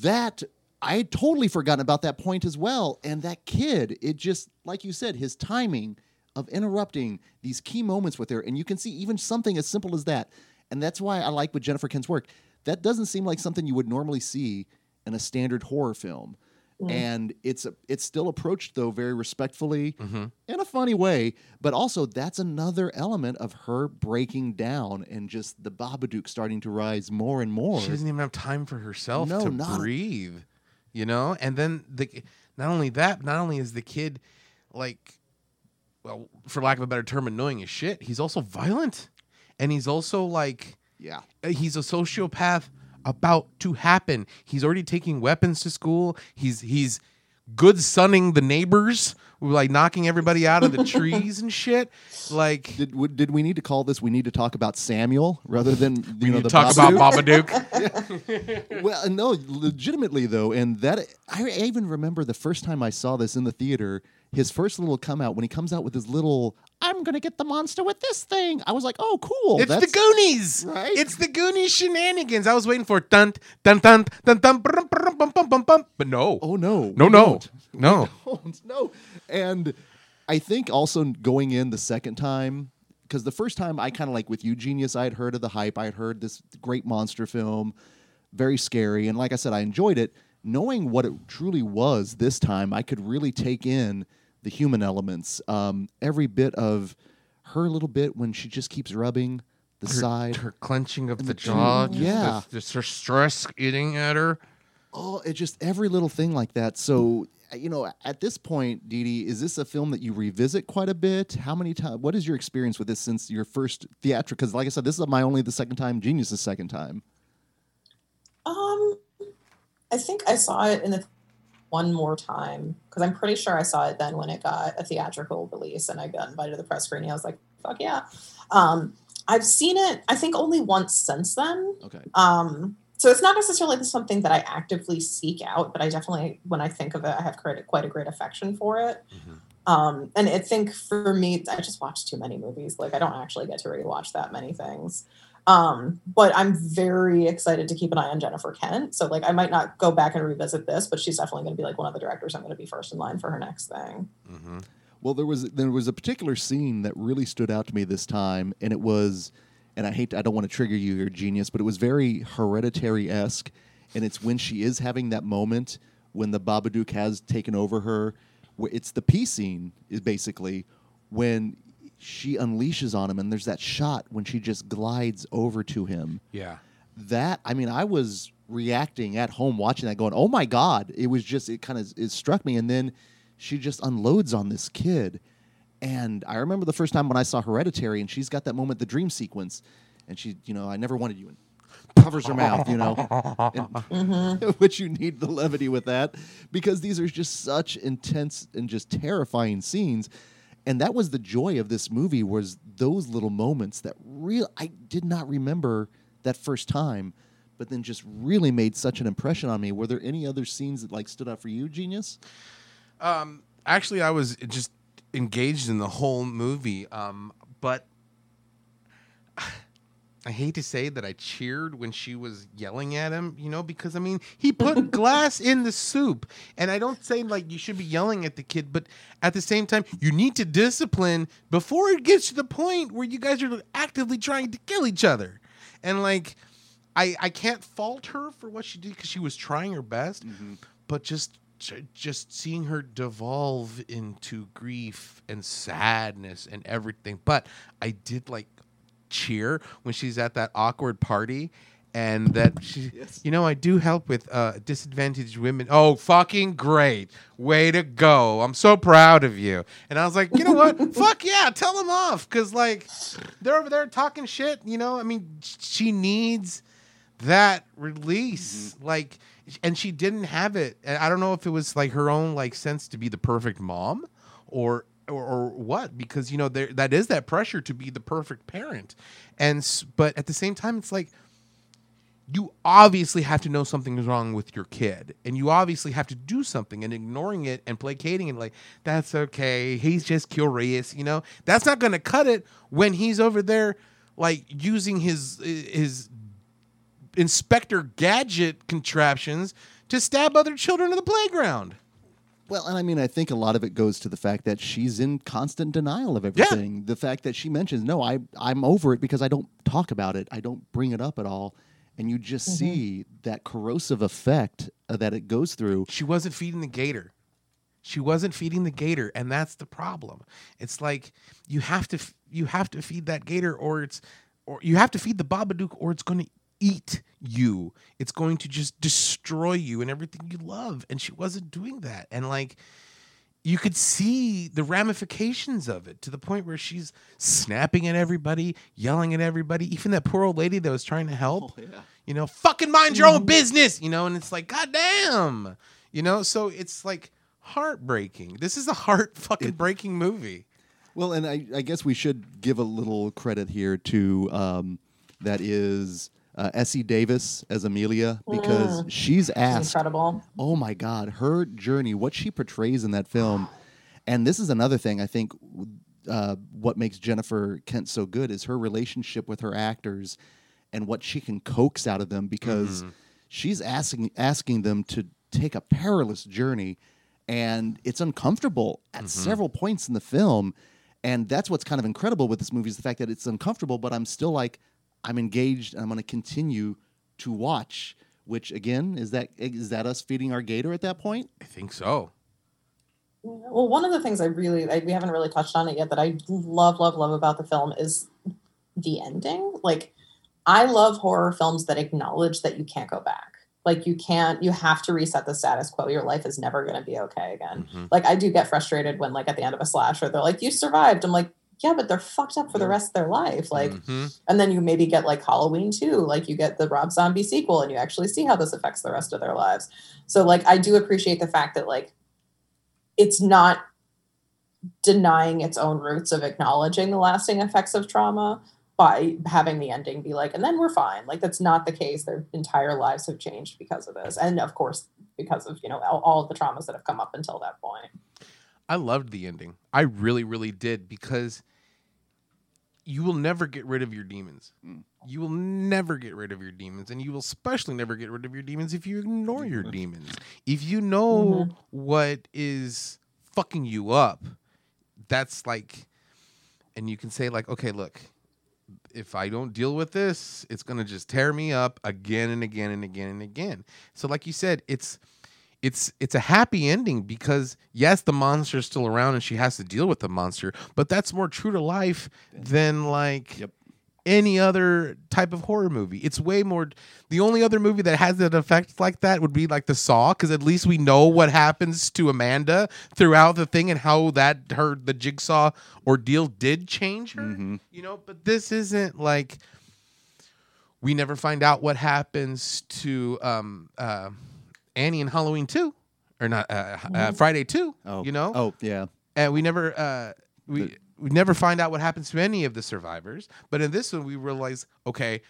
that I had totally forgotten about that point as well. And that kid, it just like you said, his timing of interrupting these key moments with her, and you can see even something as simple as that. And that's why I like with Jennifer Kent's work. That doesn't seem like something you would normally see in a standard horror film. Mm-hmm. And it's it's still approached though very respectfully mm-hmm. in a funny way, but also that's another element of her breaking down and just the Babadook starting to rise more and more. She doesn't even have time for herself No, to not- breathe. You know, and then the not only that, not only is the kid like, well, for lack of a better term, annoying as shit. He's also violent, and he's also like Yeah. Uh, he's a sociopath about to happen. He's already taking weapons to school. He's he's good sunning the neighbors, like knocking everybody out of the trees and shit. Like Did w- did we need to call this? We need to talk about Samuel rather than you we know need the to talk Babadook? about Babadook. *laughs* *laughs* well, no, legitimately though, and that I, I even remember the first time I saw this in the theater. His first little come out when he comes out with his little "I'm gonna get the monster with this thing." I was like, "Oh, cool!" it's That's the Goonies, Right? It's the Goonies shenanigans. I was waiting for dun dun dun dun dun brum, brum, bum, bum, bum, bum. but no, oh no, no, no, no. *laughs* No. And I think also going in the second time, because the first time I kind of like with you, Genius, I had heard of the hype. I had heard this great monster film, very scary. And like I said, I enjoyed it. Knowing what it truly was this time, I could really take in the human elements. Um, every bit of her little bit when she just keeps rubbing the Her, side. her clenching of the the jaw, chin. just Yeah. the- just her stress eating at her. Oh, it just every little thing like that. So, uh, you know, at this point, Dee Dee, is this a film that you revisit quite a bit? How many times? What is your experience with this since your first theatrical? Because, like I said, this is my only the second time. Genius the second time. Um, I think I saw it in the one more time because I'm pretty sure I saw it then when it got a theatrical release and I got invited to the press screening. I was like, fuck yeah. Um, I've seen it, I think, only once since then. Okay. Um, so it's not necessarily something that I actively seek out, but I definitely, when I think of it, I have quite, quite a great affection for it. Um, and I think for me, I just watch too many movies. Like I don't actually get to rewatch that many things. Um, but I'm very excited to keep an eye on Jennifer Kent. So like I might not go back and revisit this, but she's definitely going to be like one of the directors I'm going to be first in line for her next thing. Mm-hmm. Well, there was there was a particular scene that really stood out to me this time, and it was, and I hate I don't want to trigger you, your genius, but it was very hereditary esque, and it's when she is having that moment when the Babadook has taken over her. wh- It's the pee scene is basically when she unleashes on him, and there's that shot when she just glides over to him. Yeah. that i mean i was reacting at home watching that going oh my god. It was just it kind of it struck me and then she just unloads on this kid. And i remember the first time when i saw hereditary and she's got that moment the dream sequence and she you know i never wanted you and covers her mouth you know? *laughs* And- *laughs* which you need the levity with that because these are just such intense and just terrifying scenes and that was the joy of this movie was those little moments that real i did not remember that first time but then just really made such an impression on me were there any other scenes that like stood out for you genius Um, actually, I was just engaged in the whole movie. Um, but I hate to say that I cheered when she was yelling at him, you know, because I mean, he *laughs* put glass in the soup. And I don't say like you should be yelling at the kid, but at the same time, you need to discipline before it gets to the point where you guys are actively trying to kill each other. And like, I, I can't fault her for what she did because she was trying her best, mm-hmm. but just just seeing her devolve into grief and sadness and everything. But I did like cheer when she's at that awkward party and that she *laughs* you know I do help with uh disadvantaged women. Oh, fucking great. Way to go. I'm so proud of you. And I was like, "You know what? *laughs* Fuck yeah, tell them off cuz like they're over there talking shit, you know? I mean, she needs that release like and she didn't have it and i don't know if it was like her own like sense to be the perfect mom or or, or what because you know there that is that pressure to be the perfect parent. And but at the same time it's like you obviously have to know something is wrong with your kid and you obviously have to do something and ignoring it and placating and like that's okay he's just curious you know? That's not going to cut it when he's over there like using his his inspector gadget contraptions to stab other children in the playground Well, and I mean, I think a lot of it goes to the fact that she's in constant denial of everything. The fact that she mentions, "No, I I'm over it because I don't talk about it. I don't bring it up at all." And you just see that corrosive effect uh, that it goes through. she wasn't feeding the gator she wasn't feeding the gator and that's the problem it's like you have to f- you have to feed that gator or it's or you have to feed the babadook or it's going to eat you it's going to just destroy you and everything you love and she wasn't doing that and like you could see the ramifications of it to the point where she's snapping at everybody, yelling at everybody, even that poor old lady that was trying to help. You know, fucking mind your own business, you know, and it's like, God damn. You know, so it's like heartbreaking. This is a heart *laughs* fucking breaking movie. Well, and I, I guess we should give a little credit here to um, that is uh, Essie Davis as Amelia because she's asked. Incredible. Oh my God, her journey, what she portrays in that film, and this is another thing I think. Uh, what makes Jennifer Kent so good is her relationship with her actors and what she can coax out of them because she's asking asking them to take a perilous journey and it's uncomfortable at several points in the film and that's what's kind of incredible with this movie is the fact that it's uncomfortable but i'm still like i'm engaged and i'm going to continue to watch which again is that is that us feeding our gator at that point I think so. Well, one of the things I really, I, we haven't really touched on it yet that I love, love, love about the film is the ending. Like, I love horror films that acknowledge that you can't go back. Like, you can't, you have to reset the status quo. Your life is never going to be okay again. Mhm. Like, I do get frustrated when, like, at the end of a slasher, they're like, you survived. I'm like, yeah, but they're fucked up for the rest of their life. Like, Mhm. and then you maybe get like Halloween too, like you get the Rob Zombie sequel and you actually see how this affects the rest of their lives. So like I do appreciate the fact that like it's not denying its own roots of acknowledging the lasting effects of trauma by having the ending be like, and then we're fine. Like that's not the case. Their entire lives have changed because of this. And of course, because of, you know, all, all the traumas that have come up until that point. I loved the ending. I really, really did because you will never get rid of your demons. Mm. You will never get rid of your demons, and you will especially never get rid of your demons if you ignore your demons. If you know mm-hmm. what is fucking you up, that's like, and you can say like, okay, look, if I don't deal with this, it's gonna just tear me up again and again and again and again. So, like you said, it's it's it's a happy ending because yes, the monster is still around and she has to deal with the monster, but that's more true to life than like Yep. any other type of horror movie. It's way more. The only other movie that has an effect like that would be like the Saw, because at least we know what happens to Amanda throughout the thing and how that her the jigsaw ordeal did change her. Mm-hmm. You know, but this isn't like we never find out what happens to um uh Annie in Halloween 2 or not uh, uh Friday 2, oh. you know? oh yeah. And we never uh we The- we never find out what happens to any of the survivors. But in this one we realize okay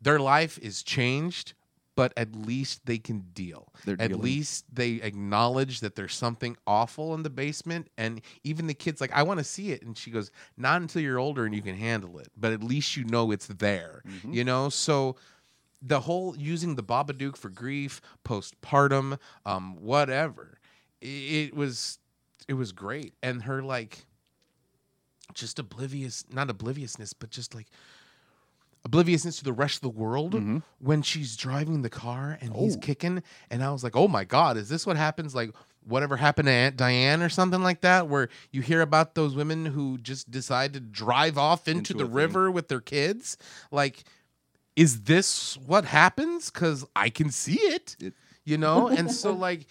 their life is changed but at least they can deal. They're at dealing. least they acknowledge that there's something awful in the basement and even the kids like i want to see it. And she goes not until you're older and you can handle it but at least you know it's there Mhm. you know? So the whole using the babadook for grief postpartum um whatever it was it was great and her like just oblivious not obliviousness but just like obliviousness to the rest of the world Mhm. when she's driving the car and he's Oh. kicking and i was like oh my god is this what happens like whatever happened to aunt diane or something like that where you hear about those women who just decide to drive off into, Into the a thing. river with their kids like is this what happens because i can see it It- you know and so *laughs* like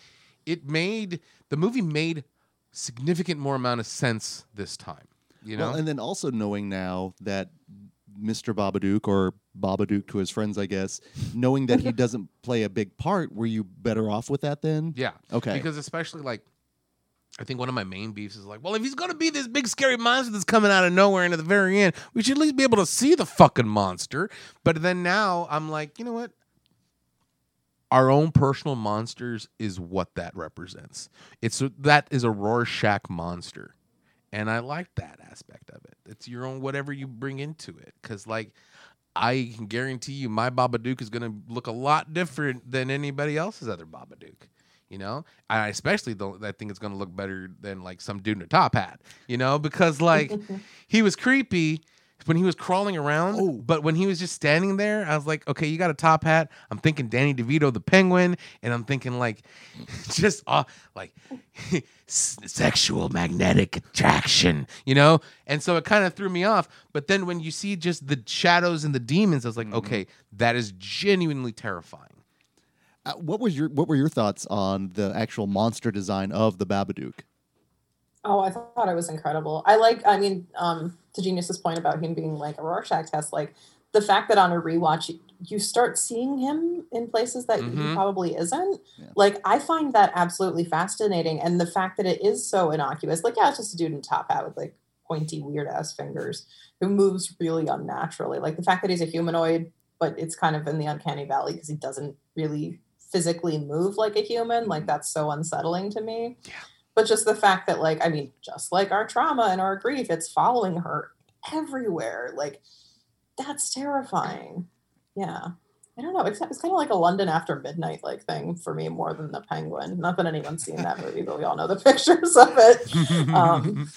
it made the movie made significant more amount of sense this time you know Well, and then also knowing now that Mr. Babadook or Babadook to his friends, I guess, knowing that he *laughs* doesn't play a big part, were you better off with that then? yeah Okay. because especially like I think one of my main beefs is like, well, if he's gonna be this big scary monster that's coming out of nowhere and at the very end, we should at least be able to see the fucking monster. But then now I'm like, you know what? Our own personal monsters is what that represents. It's that is a Rorschach monster, and I like that aspect of it. It's your own whatever you bring into it, because like I can guarantee you, my Babadook is gonna look a lot different than anybody else's other Babadook. You know, I especially don't. I think it's gonna look better than like some dude in a top hat. You know, because like *laughs* he was creepy when he was crawling around, Oh. but when he was just standing there, I was like, okay, you got a top hat. I'm thinking Danny DeVito, the Penguin, and I'm thinking like, *laughs* just uh, like *laughs* sexual magnetic attraction, you know. And so it kind of threw me off. But then when you see just the shadows and the demons, I was like, okay, that is genuinely terrifying. Uh, what was your What were your thoughts on the actual monster design of the Babadook? Oh, I thought it was incredible. I like, I mean, um, to Genius's point about him being like a Rorschach test, like the fact that on a rewatch you, you start seeing him in places that he Mhm. probably isn't. Yeah. Like I find that absolutely fascinating, and the fact that it is so innocuous. Like, yeah, it's just a dude in a top hat with like pointy, weird ass fingers who moves really unnaturally. Like the fact that he's a humanoid, but it's kind of in the uncanny valley because he doesn't really physically move like a human. Like that's so unsettling to me. Yeah. But just the fact that, like, I mean, just like our trauma and our grief, it's following her everywhere. Like, that's terrifying. Yeah. I don't know. It's, it's kind of like a London after midnight like thing for me more than the Penguin. Not that anyone's seen that movie, but we all know the *laughs* pictures of it. *laughs* Um,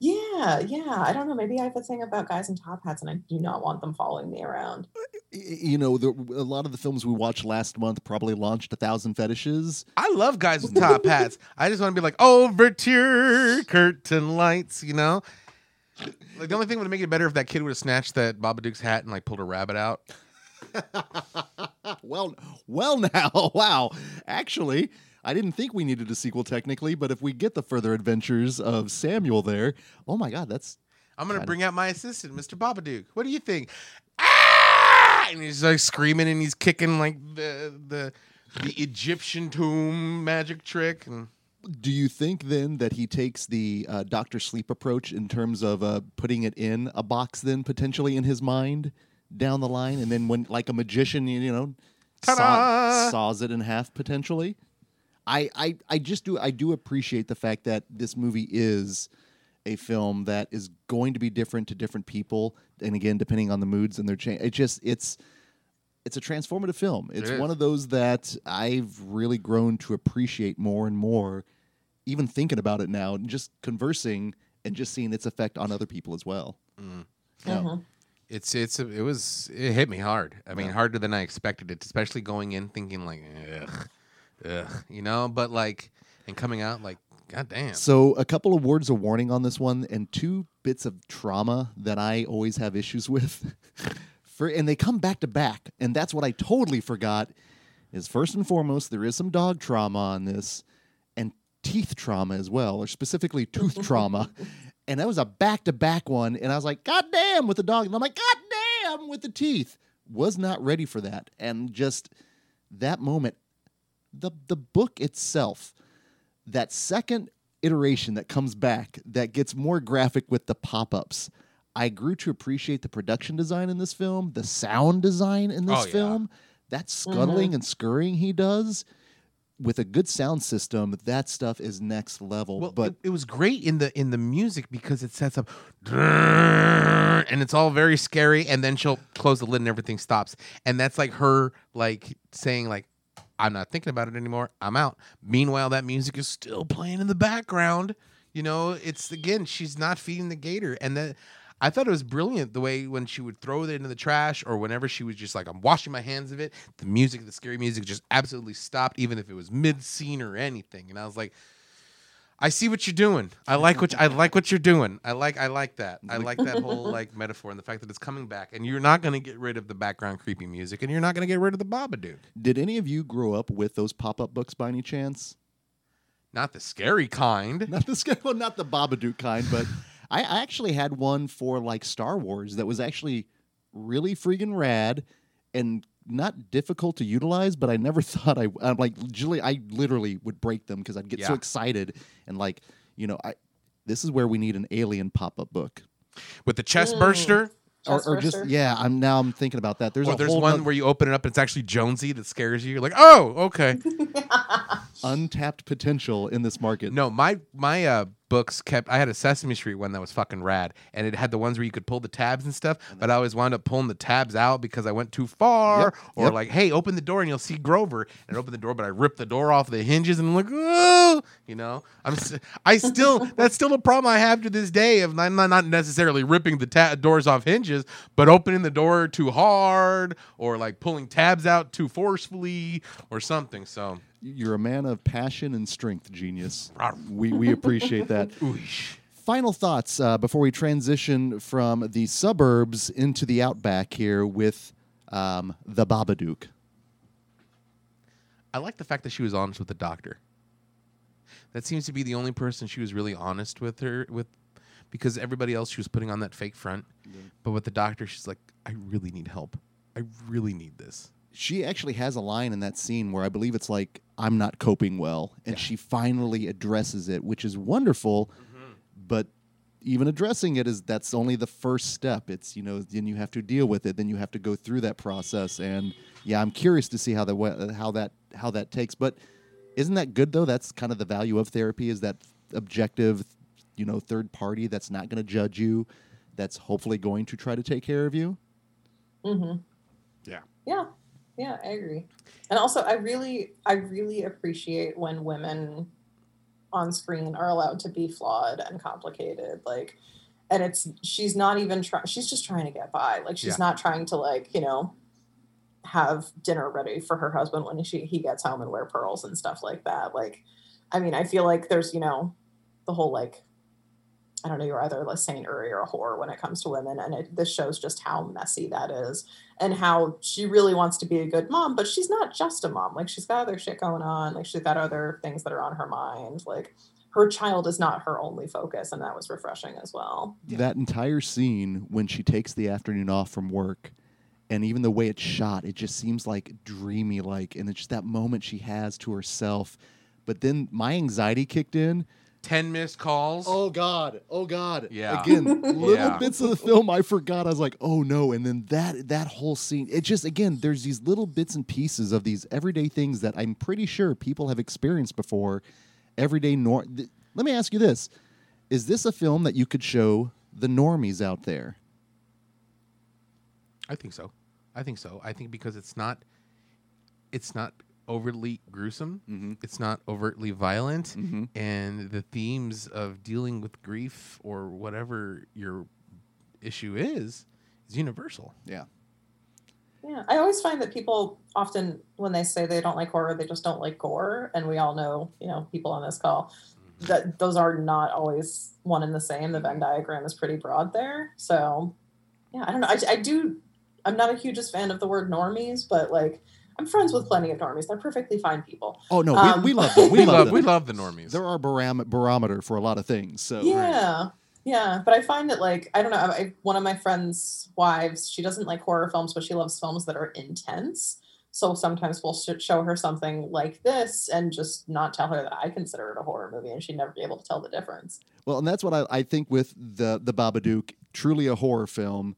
yeah, yeah. I don't know. Maybe I have a thing about guys in top hats, and I do not want them following me around. Uh, you know, the, a lot of the films we watched last month probably launched a thousand fetishes. I love guys with *laughs* top hats. I just want to be like overture curtain lights, you know. Like the only thing would make it better if that kid would have snatched that Babadook's hat and like pulled a rabbit out. *laughs* well, well, now, *laughs* wow. Actually, I didn't think we needed a sequel technically, but if we get the further adventures of Samuel there, oh my God, that's I'm gonna it. bring out my assistant, Mr. Babadook. What do you think? Ah! And he's like screaming and he's kicking like the the the Egyptian tomb magic trick. And Do you think then that he takes the uh, Doctor Sleep approach in terms of uh, putting it in a box, then potentially in his mind down the line, and then when, like a magician, you know, saw, saws it in half potentially? I, I, I just do I do appreciate the fact that this movie is a film that is going to be different to different people, and again, depending on the moods and their change. It just it's it's a transformative film. It's is. one of those that I've really grown to appreciate more and more, even thinking about it now and just conversing and just seeing its effect on other people as well. Mm. Yeah. Mhm. it's it's it was it hit me hard. I mean, Yeah. harder than I expected it, especially going in thinking like, ugh, ugh, you know. But like, and coming out like, god damn. So, a couple of words of warning on this one, and two bits of trauma that I always have issues with. *laughs* For and they come back to back, and that's what I totally forgot. Is first and foremost there is some dog trauma on this, and teeth trauma as well, or specifically tooth *laughs* trauma. And that was a back to back one, and I was like, God damn with the dog, and I'm like, God damn with the teeth. Was not ready for that, and just that moment, the the book itself that second iteration that comes back that gets more graphic with the pop-ups i grew to appreciate the production design in this film the sound design in this Oh, yeah. film that scuttling mm-hmm. and scurrying he does with a good sound system that stuff is next level Well, but it, it was great in the in the music because it sets up, and it's all very scary. And then she'll close the lid and everything stops. And that's like her like saying like, "I'm not thinking about it anymore. I'm out." Meanwhile, that music is still playing in the background. You know, it's again she's not feeding the gator, and that. I thought it was brilliant the way when she would throw it into the trash or whenever she was just like, I'm washing my hands of it, the music, the scary music just absolutely stopped, even if it was mid scene or anything. And I was like, I see what you're doing. I like what I like what you're doing. I like I like that. I like that whole *laughs* like metaphor and the fact that it's coming back. And you're not gonna get rid of the background creepy music, and you're not gonna get rid of the Babadook. did any of you grow up with those pop-up books by any chance Not the scary kind. *laughs* not the scary. well, not the Babadook kind, but I, I actually had one for like Star Wars that was actually really freaking rad and not difficult to utilize. But I never *laughs* thought I, I'm like, Julie, I literally would break them because I'd get so excited and like, you know, I. This is where we need an alien pop-up book, With the chest Mm. burster. or, or just yeah. I'm now I'm thinking about that. There's or a there's whole one noth- where you open it up and it's actually Jonesy that scares you. You're like, oh, okay. *laughs* untapped potential in this market. No, my my uh, books kept. I had a Sesame Street one that was fucking rad, and it had the ones where you could pull the tabs and stuff. Mm-hmm. But I always wound up pulling the tabs out because I went too far, Yep, or yep. like, hey, open the door and you'll see Grover, and open the door, but I ripped the door off the hinges, and I'm like, oh, you know, I'm I still *laughs* that's still a problem I have to this day of not not not necessarily ripping the ta- doors off hinges, but opening the door too hard, or like pulling tabs out too forcefully, or something. So. You're a man of passion and strength, genius. We we appreciate that. *laughs* Oosh. Final thoughts uh, before we transition from the suburbs into the outback here with um, the Babadook. I like the fact that she was honest with the doctor. That seems to be the only person she was really honest with her with because everybody else she was putting on that fake front. But with the doctor, she's like, I really need help. I really need this. She actually has a line in that scene where I believe it's like, I'm not coping well. And Yeah. she finally addresses it, which is wonderful. But even addressing it is that's only the first step. It's, you know, then you have to deal with it. Then you have to go through that process. And yeah, I'm curious to see how that, how that, how that takes. But isn't that good though? That's kind of the value of therapy is that objective, you know, third party that's not going to judge you, that's hopefully going to try to take care of you. Mm-hmm. Yeah. Yeah, yeah, I agree. And also, I really, I really appreciate when women on screen are allowed to be flawed and complicated. Like, and it's she's not even trying. She's just trying to get by. Like, she's Yeah. not trying to like you know have dinner ready for her husband when she he gets home and wear pearls and stuff like that. Like, I mean, I feel like there's you know the whole like I don't know, you're either a saint or you're a whore when it comes to women. And it, this shows just how messy that is and how she really wants to be a good mom, but she's not just a mom. Like she's got other shit going on. Like she's got other things that are on her mind. Like her child is not her only focus. And that was refreshing as well. that entire scene when she takes the afternoon off from work and even the way it's shot it just seems like dreamy like and it's just that moment she has to herself but then my anxiety kicked in 10 missed calls. oh god oh god Yeah. again *laughs* little Yeah. bits of the film i forgot i was like oh no and then that that whole scene it just again there's these little bits and pieces of these everyday things that i'm pretty sure people have experienced before everyday nor th- let me ask you this is this a film that you could show the normies out there I think so. I think so. I think because it's not it's not overtly gruesome. Mhm. It's not overtly violent Mhm. and the themes of dealing with grief or whatever your issue is is universal. yeah Yeah. I always find that people often, when they say they don't like horror, they just don't like gore. And we all know, you know, people on this call, that those are not always one and the same. The Venn diagram is pretty broad there. So, yeah, I don't know. I, I do, I'm not a hugest fan of the word normies, but like, I'm friends with plenty of normies. They're perfectly fine people. Oh no, Um, we, we love them. We, *laughs* We love, love them. we love the normies. They're our barom- barometer for a lot of things. So Yeah. Yeah. But I find that, like, I don't know. I, I, one of my friend's wives, she doesn't like horror films, but she loves films that are intense. So sometimes we'll sh- show her something like this and just not tell her that I consider it a horror movie, and she'd never be able to tell the difference. well, and that's what I, I think with the the Babadook, truly a horror film.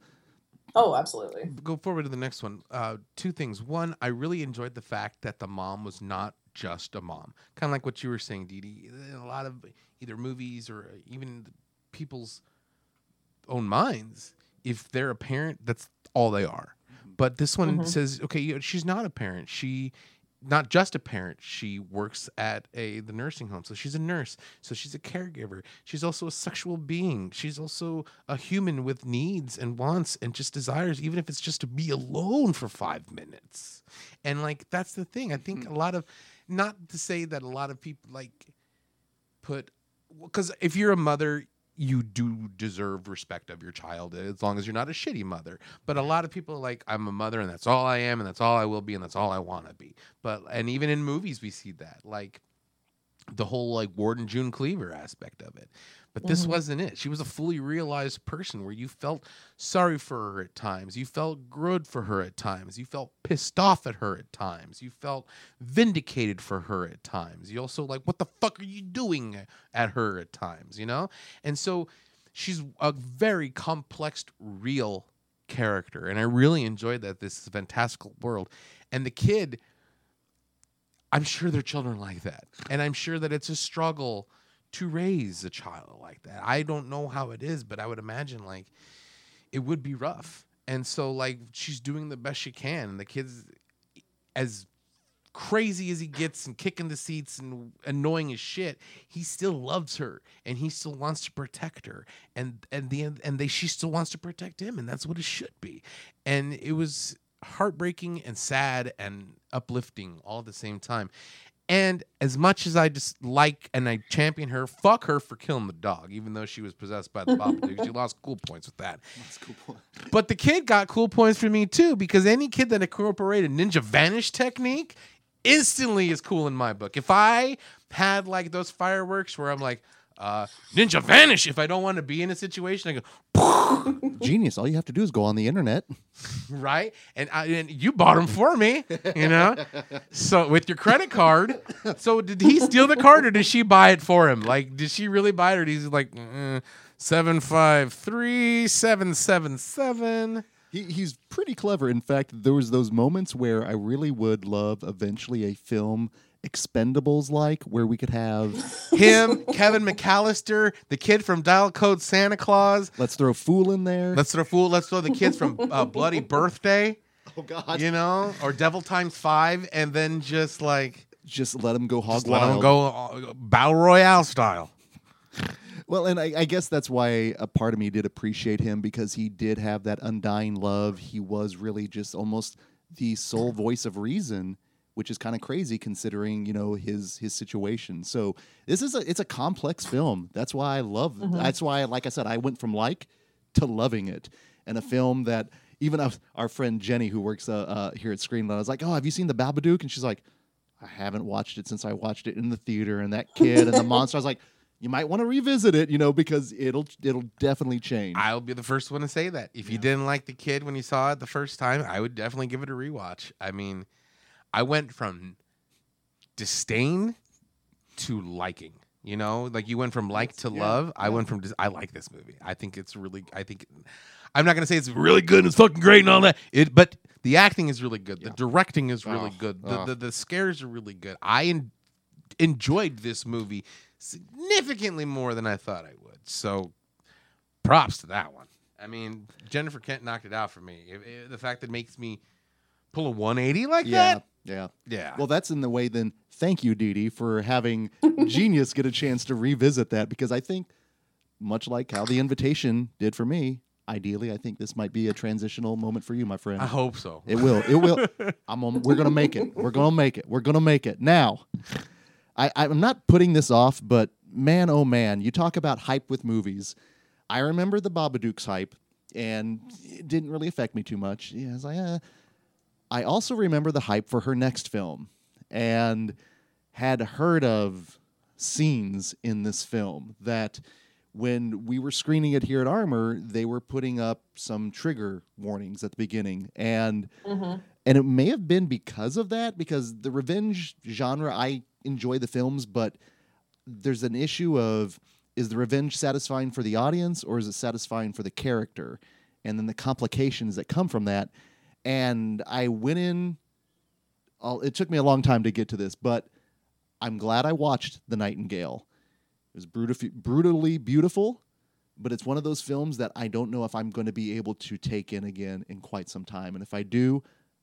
Oh, absolutely. go forward to the next one. Uh, two things. One, I really enjoyed the fact that the mom was not just a mom. Kind of like what you were saying, Dee Dee. In a lot of either movies or even people's own minds, if they're a parent, that's all they are. But this one Mhm. says, okay, you know, she's not a parent. She not just a parent. She works at a the nursing home, so she's a nurse. So she's a caregiver. She's also a sexual being. She's also a human with needs and wants and just desires, even if it's just to be alone for five minutes. And like that's the thing. I think mm-hmm. a lot of, not to say that a lot of people like put, because if you're a mother. You do deserve respect of your child as long as you're not a shitty mother. But a lot of people are like, I'm a mother and that's all I am and that's all I will be and that's all I want to be. But, and even in movies, we see that. Like, the whole like Ward and June Cleaver aspect of it. But this Mhm. wasn't it. She was a fully realized person where you felt sorry for her at times. You felt good for her at times. You felt pissed off at her at times. You felt vindicated for her at times. You also like, what the fuck are you doing at her at times, you know? And so she's a very complex, real character. And I really enjoyed that. This is a fantastical world. And the kid I'm sure their children like that. And I'm sure that it's a struggle to raise a child like that. I don't know how it is, but I would imagine like it would be rough. And so like she's doing the best she can. And the kid's as crazy as he gets and kicking the seats and annoying as shit, he still loves her and he still wants to protect her. And and the and they she still wants to protect him, and that's what it should be. And it was heartbreaking and sad and uplifting all at the same time. And as much as I just like and I champion her, fuck her for killing the dog, even though she was possessed by the *laughs* Babadook. she lost cool points with that. Cool point. But the kid got cool points for me too, because any kid that incorporated ninja vanish technique instantly is cool in my book. If I had like those fireworks where I'm like, uh, ninja vanish. If I don't want to be in a situation, I go, *laughs* Genius. All you have to do is go on the internet. *laughs* right? And, I, and you bought them for me, you know? so with your credit card. So did he steal the card or did she buy it for him? Like, did she really buy it or he's like, mm, seven five three seven seven seven? He, he's pretty clever. In fact, there was those moments where I really would love eventually a film Expendables like where we could have *laughs* Him, Kevin McAllister, the kid from Dial Code Santa Claus. let's throw Fool in there. Let's throw fool. Let's throw the kids from uh, *laughs* Bloody Birthday, oh God. you know, or Devil Times Five, and then just like Just let him go hog just let them wild. go uh, battle royale style. Well, and I, I guess that's why a part of me did appreciate him because he did have that undying love. He was really just almost the sole voice of reason, which is kind of crazy considering you know his his situation. So this is a it's a complex film. That's why I love. That's why, like I said, I went from like to loving it, and a film that even our, our friend Jenny, who works uh, uh, here at Screenland, I was like, "Oh, have you seen the Babadook?" And she's like, "I haven't watched it since I watched it in the theater." And that kid and the *laughs* monster, I was like you might want to revisit it, you know, because it'll it'll definitely change. I'll be the first one to say that. If you didn't like the kid when you saw it the first time, I would definitely give it a rewatch. I mean, I went from disdain to liking. You know, like you went from like to love. I went from dis- I like this movie. I think it's really. I think I'm not gonna say it's really good and it's fucking great and all that. It, but the acting is really good. The directing is really Oh, good. The, oh. the the scares are really good. I en- enjoyed this movie significantly more than I thought I would. So props to that one. I mean, Jennifer Kent knocked it out for me. If- if the fact that makes me pull a 180 like yeah, that, yeah. yeah. Well, that's in the way. Then thank you, Dee Dee, for having *laughs* Genius get a chance to revisit that because I think, much like how the invitation did for me, ideally, I think this might be a transitional moment for you, my friend. I hope so. It will. It will. *laughs* I'm. On, we're gonna make it. We're gonna make it. We're gonna make it. Now, I, I'm not putting this off, but man, oh man, you talk about hype with movies. I remember the Babadook's hype, and it didn't really affect me too much. Yeah, I was like, eh. I also remember the hype for her next film, and had heard of scenes in this film that when we were screening it here at Armour, they were putting up some trigger warnings at the beginning. And Mhm. and it may have been because of that, because the revenge genre, I enjoy the films, but there's an issue of is the revenge satisfying for the audience or is it satisfying for the character? And then the complications that come from that. And I went in, I'll- it took me a long time to get to this, but I'm glad I watched The Nightingale. It was brutal, brutally beautiful, but it's one of those films that I don't know if I'm going to be able to take in again in quite some time. And if I do,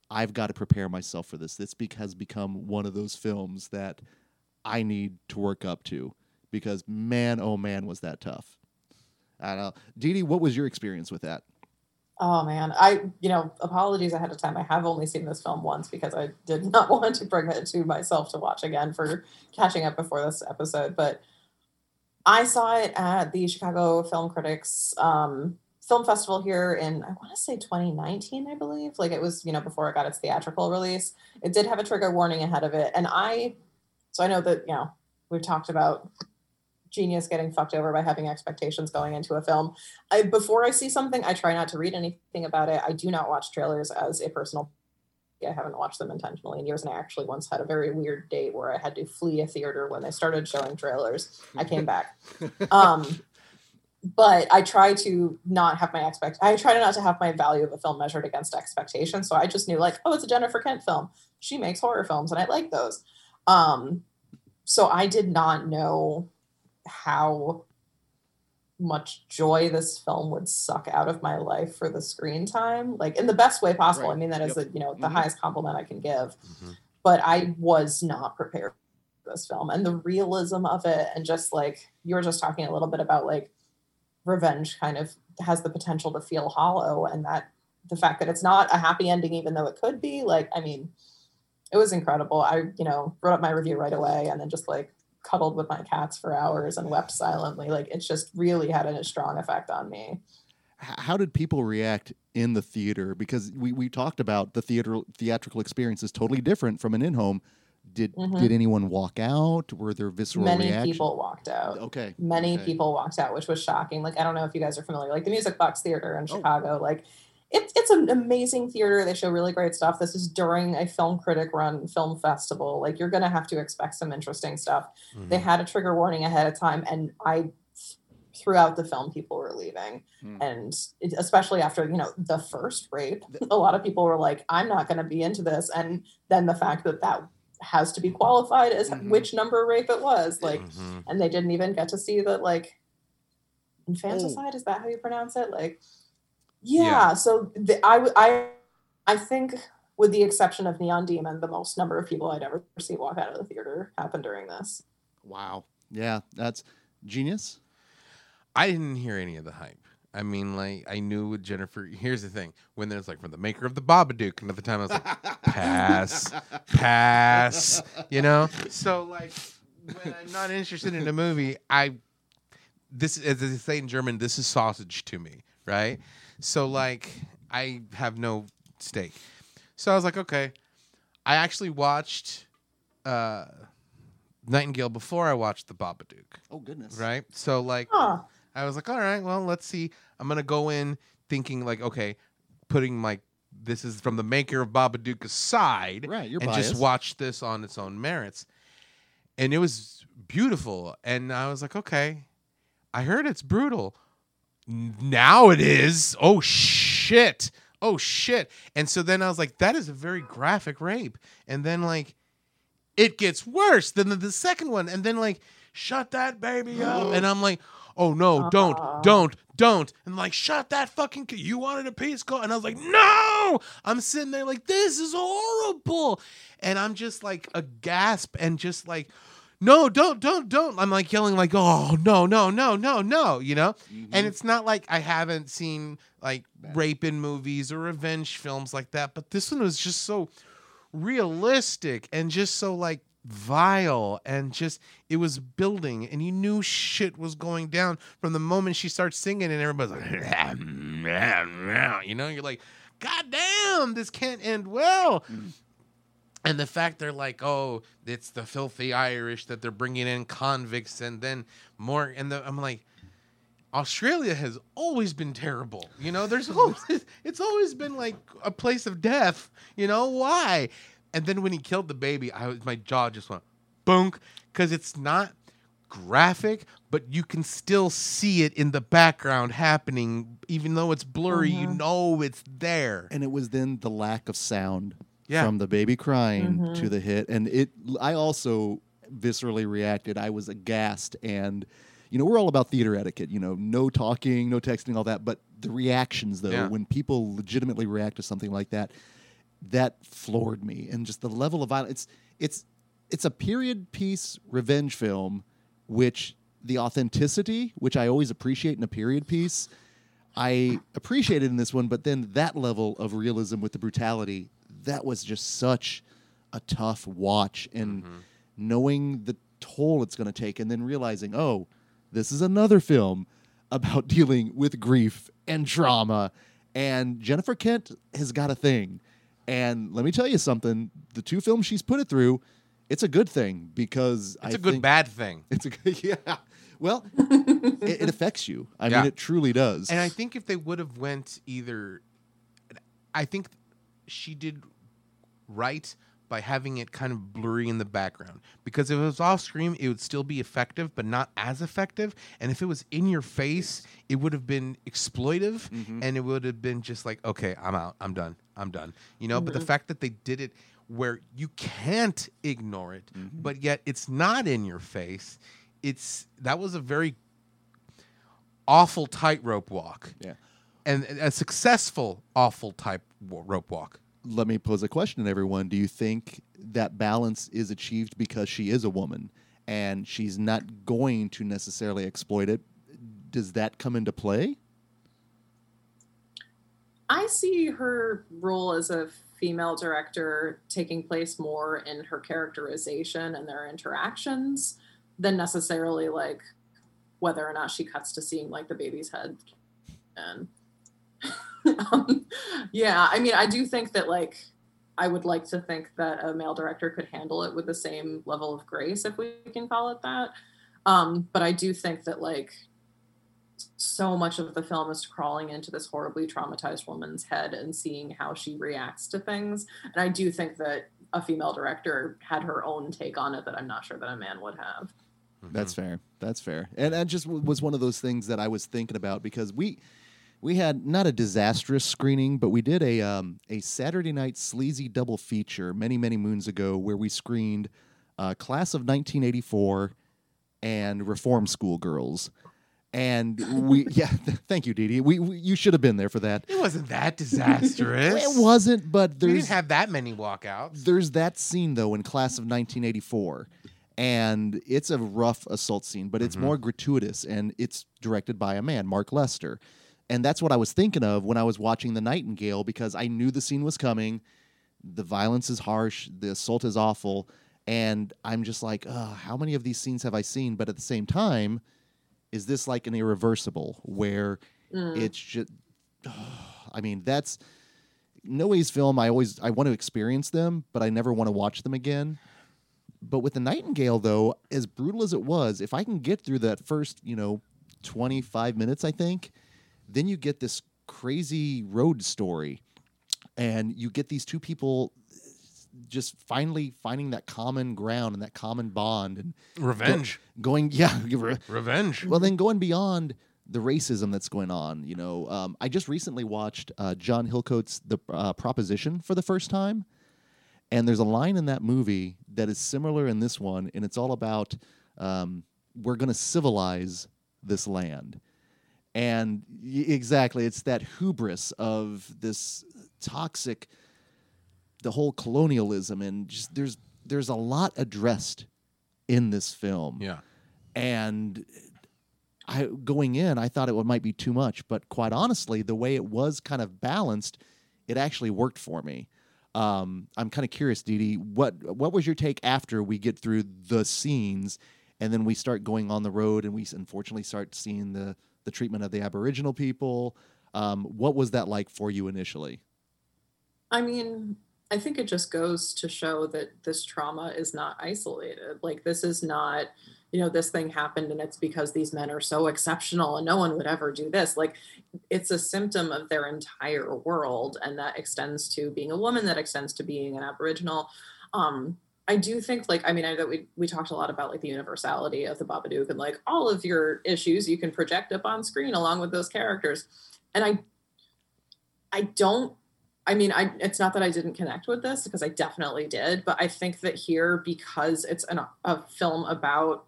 I've got to prepare myself for this. This has become one of those films that I need to work up to because man, oh man, was that tough. I don't know. Dee Dee, what was your experience with that? Oh man, I you know apologies ahead of time. I have only seen this film once because I did *laughs* not want to bring it to myself to watch again for catching up before this episode. But I saw it at the Chicago Film Critics um, Film Festival here in I want to say 2019, I believe. Like it was you know before it got its theatrical release. It did have a trigger warning ahead of it, and I so I know that you know we've talked about genius getting fucked over by having expectations going into a film. I before I see something, I try not to read anything about it. I do not watch trailers as a personal. I haven't watched them intentionally in years, and I actually once had a very weird date where I had to flee a theater when they started showing trailers. I came back, *laughs* um, but I try to not have my expect. I try not to have my value of a film measured against expectations. So I just knew like, oh, it's a Jennifer Kent film. She makes horror films, and I like those. Um, so I did not know how much joy this film would suck out of my life for the screen time like in the best way possible Right. i mean that is Yep. a, you know the Mhm. highest compliment i can give Mhm. but i was not prepared for this film and the realism of it and just like you were just talking a little bit about like revenge kind of has the potential to feel hollow and that the fact that it's not a happy ending even though it could be like i mean it was incredible i you know wrote up my review right away and then just like cuddled with my cats for hours and wept silently like it's just really had a strong effect on me how did people react in the theater? Because we, we talked about the theater theatrical experience is totally different from an in home. Did Mhm. did anyone walk out? Were there visceral Many reactions? people walked out. Okay. Many okay. people walked out, which was shocking. Like I don't know if you guys are familiar, like the Music Box Theater in Oh. Chicago. Like it's it's an amazing theater. They show really great stuff. This is during a film critic run film festival. Like you're gonna have to expect some interesting stuff. They Mhm. had a trigger warning ahead of time, and I throughout the film people were leaving Hmm. and it, especially after you know the first rape a lot of people were like i'm not going to be into this and then the fact that that has to be qualified as Mhm. which number rape it was like Mhm. and they didn't even get to see that like infanticide is that how you pronounce it like yeah, Yeah. so the, I, w- I i think with the exception of neon demon the most number of people i'd ever see walk out of the theater happened during this Wow. Yeah, that's genius. I didn't hear any of the hype. I mean, like I knew with Jennifer. Here's the thing: when there's like from the maker of the Babadook, and at the time I was like, *laughs* pass, pass, you know. So like, when I'm not interested in a movie, I this as they say in German, this is sausage to me, right? So like, I have no stake. So I was like, okay. I actually watched uh, Nightingale before I watched the Babadook, Oh goodness. right? So like. huh I was like, all right, well, let's see. I'm gonna go in thinking like, okay, putting my this is from the maker of Babadook aside, Right, you're and just watch this on its own merits. And it was beautiful, and I was like, okay, I heard it's brutal. Now it is. Oh shit. Oh shit. And so then I was like, that is a very graphic rape. And then like, it gets worse than the, the second one. And then like, shut that baby up. And I'm like, oh no, don't, don't, don't. And like, shut that fucking. ki- You wanted a piece call, and I was like, no. I'm sitting there like, this is horrible, and I'm just like a gasp and just like. No, don't, don't, don't. I'm like yelling, like, oh, no, no, no, no, no, you know? Mm-hmm. And it's not like I haven't seen like rape in movies or revenge films like that, but this one was just so realistic and just so like vile and just it was building and you knew shit was going down from the moment she starts singing and everybody's like *laughs* you know you're like god damn this can't end well and the fact they're like oh it's the filthy irish that they're bringing in convicts and then more and the, i'm like australia has always been terrible you know? There's always *laughs* *laughs* it's always been like a place of death you know? Why? And then when he killed the baby i was my jaw just went boonk because it's not graphic but you can still see it in the background happening even though it's blurry you Mhm. know it's there. And it was then the lack of sound Yeah. from the baby crying Mhm. to the hit and it i also viscerally reacted i was aghast and you know we're all about theater etiquette you know no talking no texting all that but the reactions though Yeah. when people legitimately react to something like that that floored me and just the level of violence it's it's it's a period piece revenge film which the authenticity which i always appreciate in a period piece I appreciated in this one, but then that level of realism with the brutality, that was just such a tough watch. And mm-hmm. knowing the toll it's going to take, and then realizing, oh, this is another film about *laughs* dealing with grief and trauma. And Jennifer Kent has got a thing. And let me tell you something the two films she's put it through, it's a good thing because it's a a good bad thing *laughs* It's a good, yeah. Well, *laughs* it, it affects you. I Yeah. mean, it truly does. And I think if they would have went either, I think she did right by having it kind of blurry in the background. Because if it was off screen, it would still be effective, but not as effective. And if it was in your face, it would have been exploitive, mm-hmm. and it would have been just like, okay, I'm out, I'm done, I'm done. You know. But the mm-hmm. fact that they did it where you can't ignore it, mm-hmm. but yet it's not in your face. It's that was a very awful tightrope walk yeah. and a successful awful type rope walk. Let me pose a question to everyone. Do you think that balance is achieved because she is a woman and she's not going to necessarily exploit it? Does that come into play? I see her role as a female director taking place more in her characterization and their interactions than necessarily like whether or not she cuts to seeing like the baby's head. And *laughs* um, yeah, I mean, I do think that like I would like to think that a male director could handle it with the same level of grace, if we can call it that. Um, but I do think that like so much of the film is crawling into this horribly traumatized woman's head and seeing how she reacts to things. And I do think that a female director had her own take on it that I'm not sure that a man would have. That's fair. That's fair. And that just was one of those things that I was thinking about because we we had not a disastrous screening, but we did a um, a Saturday night sleazy double feature many many moons ago where we screened uh, Class of 1984 and Reform School Girls. And we, *laughs* yeah, thank you, Dee Dee. We, we, you should have been there for that. It wasn't that disastrous. It wasn't, but We there's didn't have that many walkouts. there's that scene though in class of 1984 and it's a rough assault scene but it's more gratuitous and it's directed by a man mark lester and that's what i was thinking of when i was watching the nightingale because i knew the scene was coming the violence is harsh the assault is awful and i'm just like oh, how many of these scenes have i seen but at the same time is this like an irreversible where Mm. it's just *sighs* i mean that's Noe's film, I always I want to experience them, but I never want to watch them again. But with the Nightingale, though, as brutal as it was, if I can get through that first, you know, twenty five minutes, I think, then you get this crazy road story, and you get these two people just finally finding that common ground and that common bond and Revenge. going, *laughs* yeah, Revenge. well, then going beyond the racism that's going on, you know, um, I just recently watched uh, John Hillcoat's The uh, Proposition for the first time, and there's a line in that movie that is similar in this one, and it's all about um, we're going to civilize this land, and y- exactly, it's that hubris of this toxic, the whole colonialism, and just there's there's a lot addressed in this film Yeah. and I going in, I thought it would, might be too much, but quite honestly, the way it was kind of balanced, it actually worked for me. Um, I'm kind of curious, Dee, what what was your take after we get through the scenes, and then we start going on the road, and we unfortunately start seeing the the treatment of the Aboriginal people. Um, what was that like for you initially? I mean, I think it just goes to show that this trauma is not isolated. Like, this is not, you know, this thing happened and it's because these men are so exceptional and no one would ever do this. Like, it's a symptom of their entire world. And that extends to being a woman, that extends to being an Aboriginal. Um, I do think, like, I mean, I know we, we talked a lot about like the universality of the Babadook and like all of your issues you can project up on screen along with those characters. And I, I don't I mean, I it's not that I didn't connect with this because I definitely did, but I think that here because it's an, a film about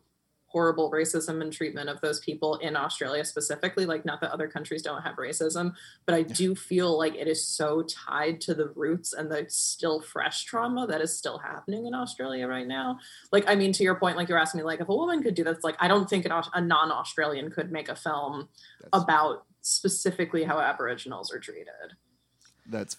horrible racism and treatment of those people in Australia specifically, like not that other countries don't have racism, but I do feel like it is so tied to the roots and the still fresh trauma that is still happening in Australia right now. Like, I mean, to your point, like you're asking me, like if a woman could do this, like I don't think an, a non-Australian could make a film That's, about specifically how Aboriginals are treated. that's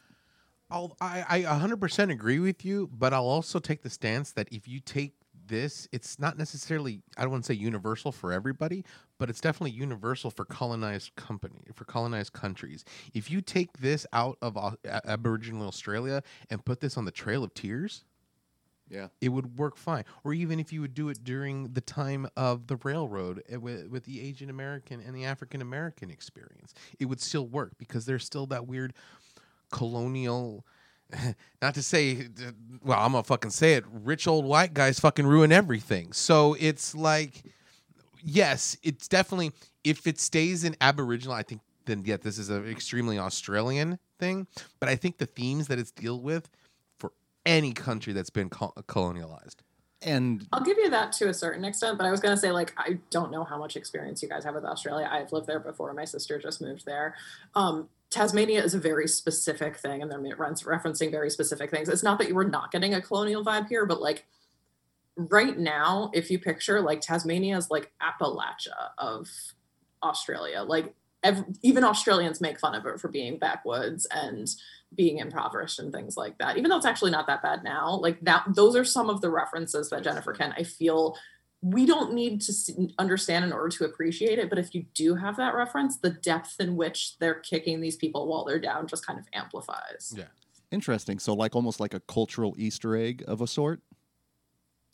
I'll, I, I 100% agree with you, but I'll also take the stance that if you take this, it's not necessarily, I don't want to say universal for everybody, but it's definitely universal for colonized company, for colonized countries. If you take this out of A- Aboriginal Australia and put this on the Trail of Tears, yeah. it would work fine. Or even if you would do it during the time of the railroad uh, with, with the Asian American and the African American experience, it would still work because there's still that weird colonial. *laughs* Not to say, well, I'm gonna fucking say it. Rich old white guys fucking ruin everything. So it's like, yes, it's definitely if it stays in Aboriginal, I think then yeah, this is an extremely Australian thing. But I think the themes that it's deal with for any country that's been col- colonialized. And I'll give you that to a certain extent, but I was going to say, like, I don't know how much experience you guys have with Australia. I've lived there before. My sister just moved there. Um, Tasmania is a very specific thing, and they're referencing very specific things. It's not that you were not getting a colonial vibe here, but like right now, if you picture like Tasmania is like Appalachia of Australia, like ev- even Australians make fun of it for being backwoods and being impoverished and things like that. Even though it's actually not that bad now, like that, those are some of the references that Jennifer Kent. I feel we don't need to understand in order to appreciate it. But if you do have that reference, the depth in which they're kicking these people while they're down just kind of amplifies. Yeah. Interesting. So, like almost like a cultural Easter egg of a sort.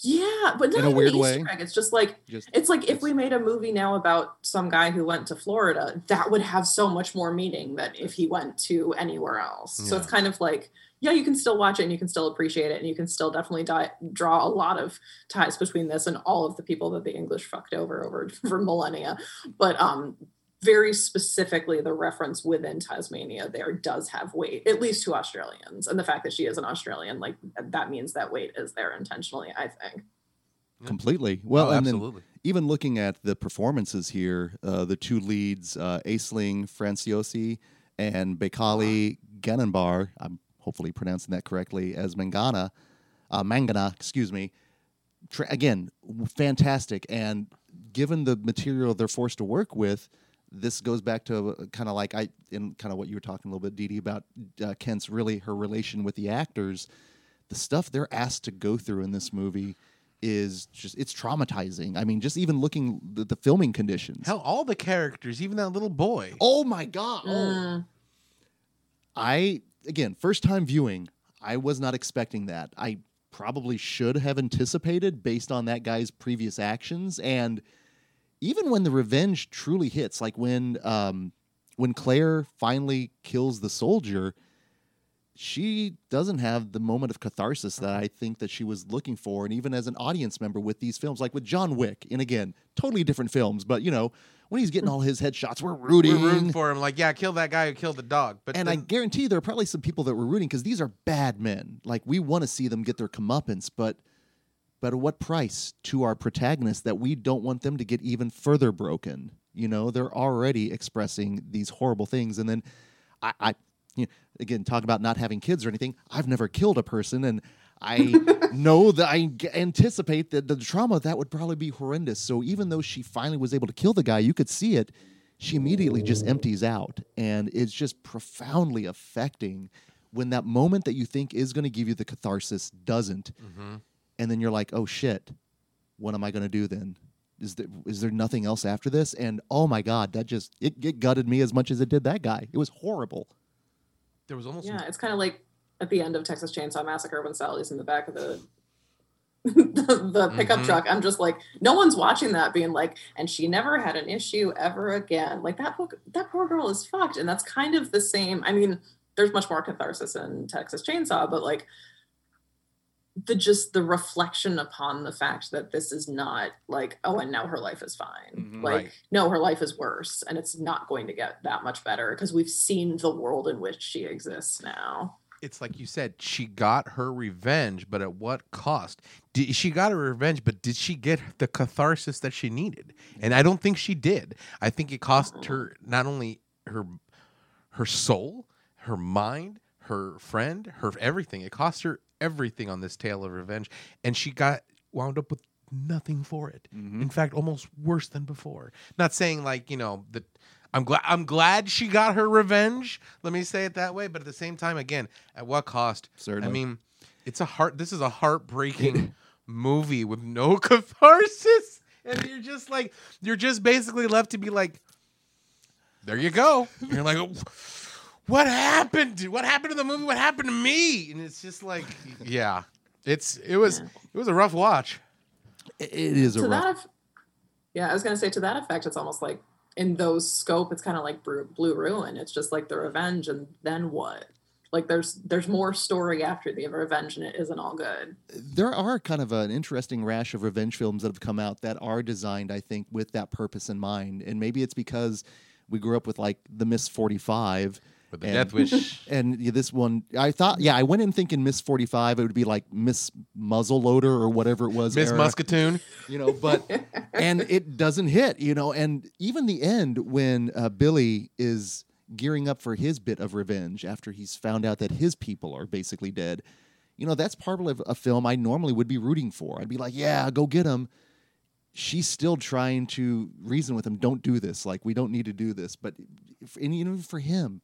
Yeah, but not In a weird an way. Egg. It's just like Just it's like if It's- we made a movie now about some guy who went to Florida, that would have so much more meaning than if he went to anywhere else. So it's kind of like, yeah, you can still watch it and you can still appreciate it and you can still definitely di- draw a lot of ties between this and all of the people that the English fucked over over *laughs* for millennia. But um very specifically the reference within Tasmania there does have weight, at least to Australians. And the fact that she is an Australian, like that means that weight is there intentionally, I think. completely. Well, oh, and then absolutely. even looking at the performances here, uh, the two leads, uh, Aisling Franciosi and Baykali Ganambarr, I'm hopefully pronouncing that correctly, as Mangana, uh, Mangana, excuse me. Tra- again, fantastic. And given the material they're forced to work with, this goes back to kind of like I, in kind of what you were talking a little bit, Dee Dee, about uh, Kent's really her relation with the actors. The stuff they're asked to go through in this movie is just it's traumatizing. I mean, just even looking the, the filming conditions. Hell, all the characters, even that little boy. Oh my god! Oh. Mm. I again, first time viewing, I was not expecting that. I probably should have anticipated based on that guy's previous actions and even when the revenge truly hits, like when um when Claire finally kills the soldier, she doesn't have the moment of catharsis that I think that she was looking for. And even as an audience member with these films, like with John Wick, and again, totally different films, but you know, when he's getting all his headshots, we're rooting. We're rooting for him. Like, yeah, kill that guy who killed the dog. But and I guarantee there are probably some people that were rooting because these are bad men. Like we want to see them get their comeuppance, but but at what price to our protagonists that we don't want them to get even further broken? You know, they're already expressing these horrible things, and then I, I you know, again talk about not having kids or anything. I've never killed a person, and I know that I anticipate that the trauma that would probably be horrendous. So even though she finally was able to kill the guy, you could see it. She immediately just empties out, and it's just profoundly affecting when that moment that you think is going to give you the catharsis doesn't, Mhm. and then you're like, "Oh shit, what am I going to do then?" Is there is there nothing else after this? And oh my god, that just it, it gutted me as much as it did that guy. It was horrible. there was almost Yeah, it's kind of like at the end of Texas Chainsaw Massacre when Sally's in the back of the *laughs* the, the pickup Mhm. truck. I'm just like, no one's watching that, being like, and she never had an issue ever again. Like that book, that poor girl is fucked, and that's kind of the same. I mean, there's much more catharsis in Texas Chainsaw, but like the just the reflection upon the fact that this is not like oh and now her life is fine Mhm. like Right. no her life is worse and it's not going to get that much better because we've seen the world in which she exists now it's like you said, she got her revenge, but at what cost? Did, she got her revenge, but did she get the catharsis that she needed? And I don't think she did. I think it cost her not only her her soul, her mind, her friend, her everything. It cost her everything on this tale of revenge, and she got wound up with nothing for it. Mm-hmm. In fact, almost worse than before. Not saying like you know that. I'm glad. I'm glad she got her revenge. Let me say it that way. But at the same time, again, at what cost? Certainly. I mean, it's a heart. This is a heartbreaking *clears throat* movie with no *laughs* catharsis, and you're just like, you're just basically left to be like, there you go. You're like, what happened? What happened to the movie? What happened to me? And it's just like, yeah, it's it was it was a rough watch. It- it is a to rough. that yeah i was going to say to that effect it's almost like in those scope it's kind of like blue ruin it's just like the revenge and then what like there's there's more story after the revenge and it isn't all good there are kind of an interesting rash of revenge films that have come out that are designed, I think, with that purpose in mind. And maybe it's because we grew up with like the Miss 45. With the and- Death Wish. *laughs* And yeah, this one, I thought, yeah, I went in thinking Miss 45, it would be like Miss Muzzleloader or whatever it was. Miss era, Musketoon. You know, but, *laughs* and it doesn't hit, you know, and even the end when uh, Billy is gearing up for his bit of revenge after he's found out that his people are basically dead you know that's part of a film i normally would be rooting for i'd be like yeah go get him she's still trying to reason with him don't do this like we don't need to do this but and even for him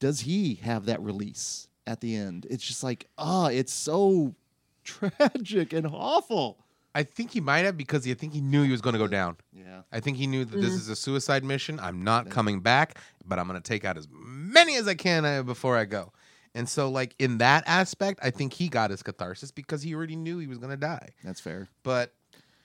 does he have that release at the end it's just like ah it's so *laughs* tragic and awful I think he might have because I think he knew he was going to go down. yeah I think he knew that this is a suicide mission. I'm not coming back, but I'm going to take out as many as I can uh, before I go. And so, like in that aspect, I think he got his catharsis because he already knew he was gonna die. That's fair. But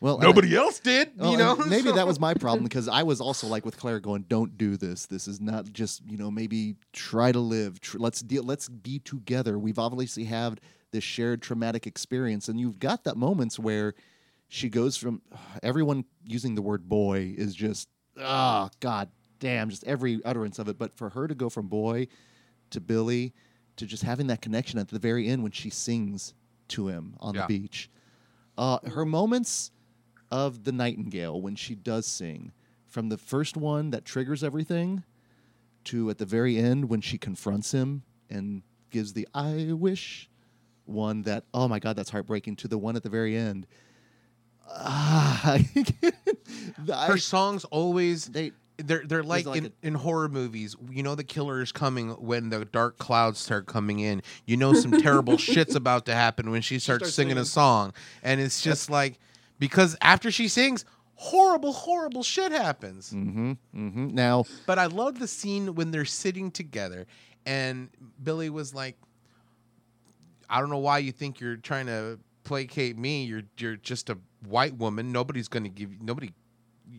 Well, nobody else did. Well, you know, *laughs* maybe that was my problem because I was also like with Claire going, "Don't do this. This is not just you know maybe try to live. Tr- let's deal. Let's be together. We've obviously had this shared traumatic experience, and you've got that moments where she goes from *sighs* everyone using the word boy is just ah god damn just every utterance of it. But for her to go from boy to Billy to just having that connection at the very end when she sings to him on Yeah. the beach, uh, her moments of the nightingale when she does sing from the first one that triggers everything to at the very end when she confronts him and gives the i wish one that oh my god that's heartbreaking to the one at the very end ah, *laughs* I- her songs always they they're they're like, like in, a- in horror movies. You know the killer is coming when the dark clouds start coming in. You know some *laughs* terrible shit's about to happen when she starts, starts singing, singing. a song, and it's just like because after she sings, horrible, horrible shit happens. mm-hmm, mm-hmm. now But I love the scene when they're sitting together, and Billy was like, "I don't know why you think you're trying to placate me. You're you're just a white woman. Nobody's going to give you nobody."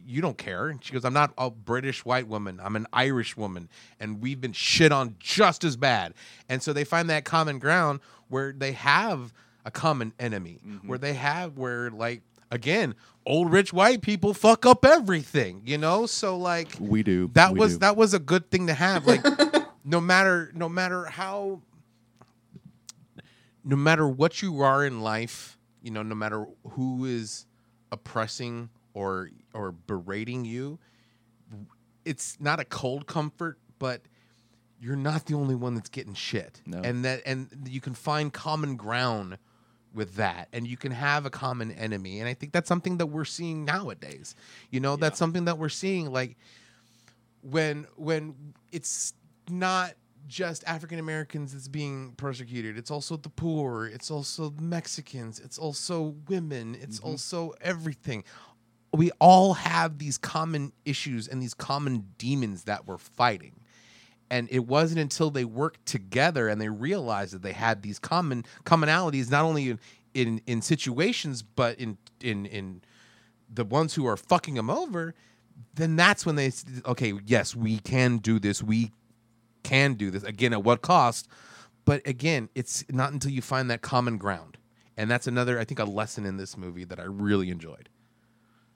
You don't care. And she goes, I'm not a British white woman. I'm an Irish woman. And we've been shit on just as bad. And so they find that common ground where they have a common enemy, where they have, where, like, again, old rich white people fuck up everything, you know? So, like, we do that we was do. that was a good thing to have like *laughs* no matter no matter how no matter what you are in life you know no matter who is oppressing or or berating you it's not a cold comfort but you're not the only one that's getting shit No. and that and you can find common ground with that and you can have a common enemy and i think that's something that we're seeing nowadays you know that's something that we're seeing like when when it's not just African Americans that's being persecuted. It's also the poor. It's also Mexicans. It's also women. It's mm-hmm. also everything. We all have these common issues and these common demons that we're fighting. And it wasn't until they worked together and they realized that they had these common commonalities, not only in in, in situations, but in in in the ones who are fucking them over, then that's when they okay, yes, we can do this. We can do this again at what cost? But again, it's not until you find that common ground. And that's another I think a lesson in this movie that I really enjoyed.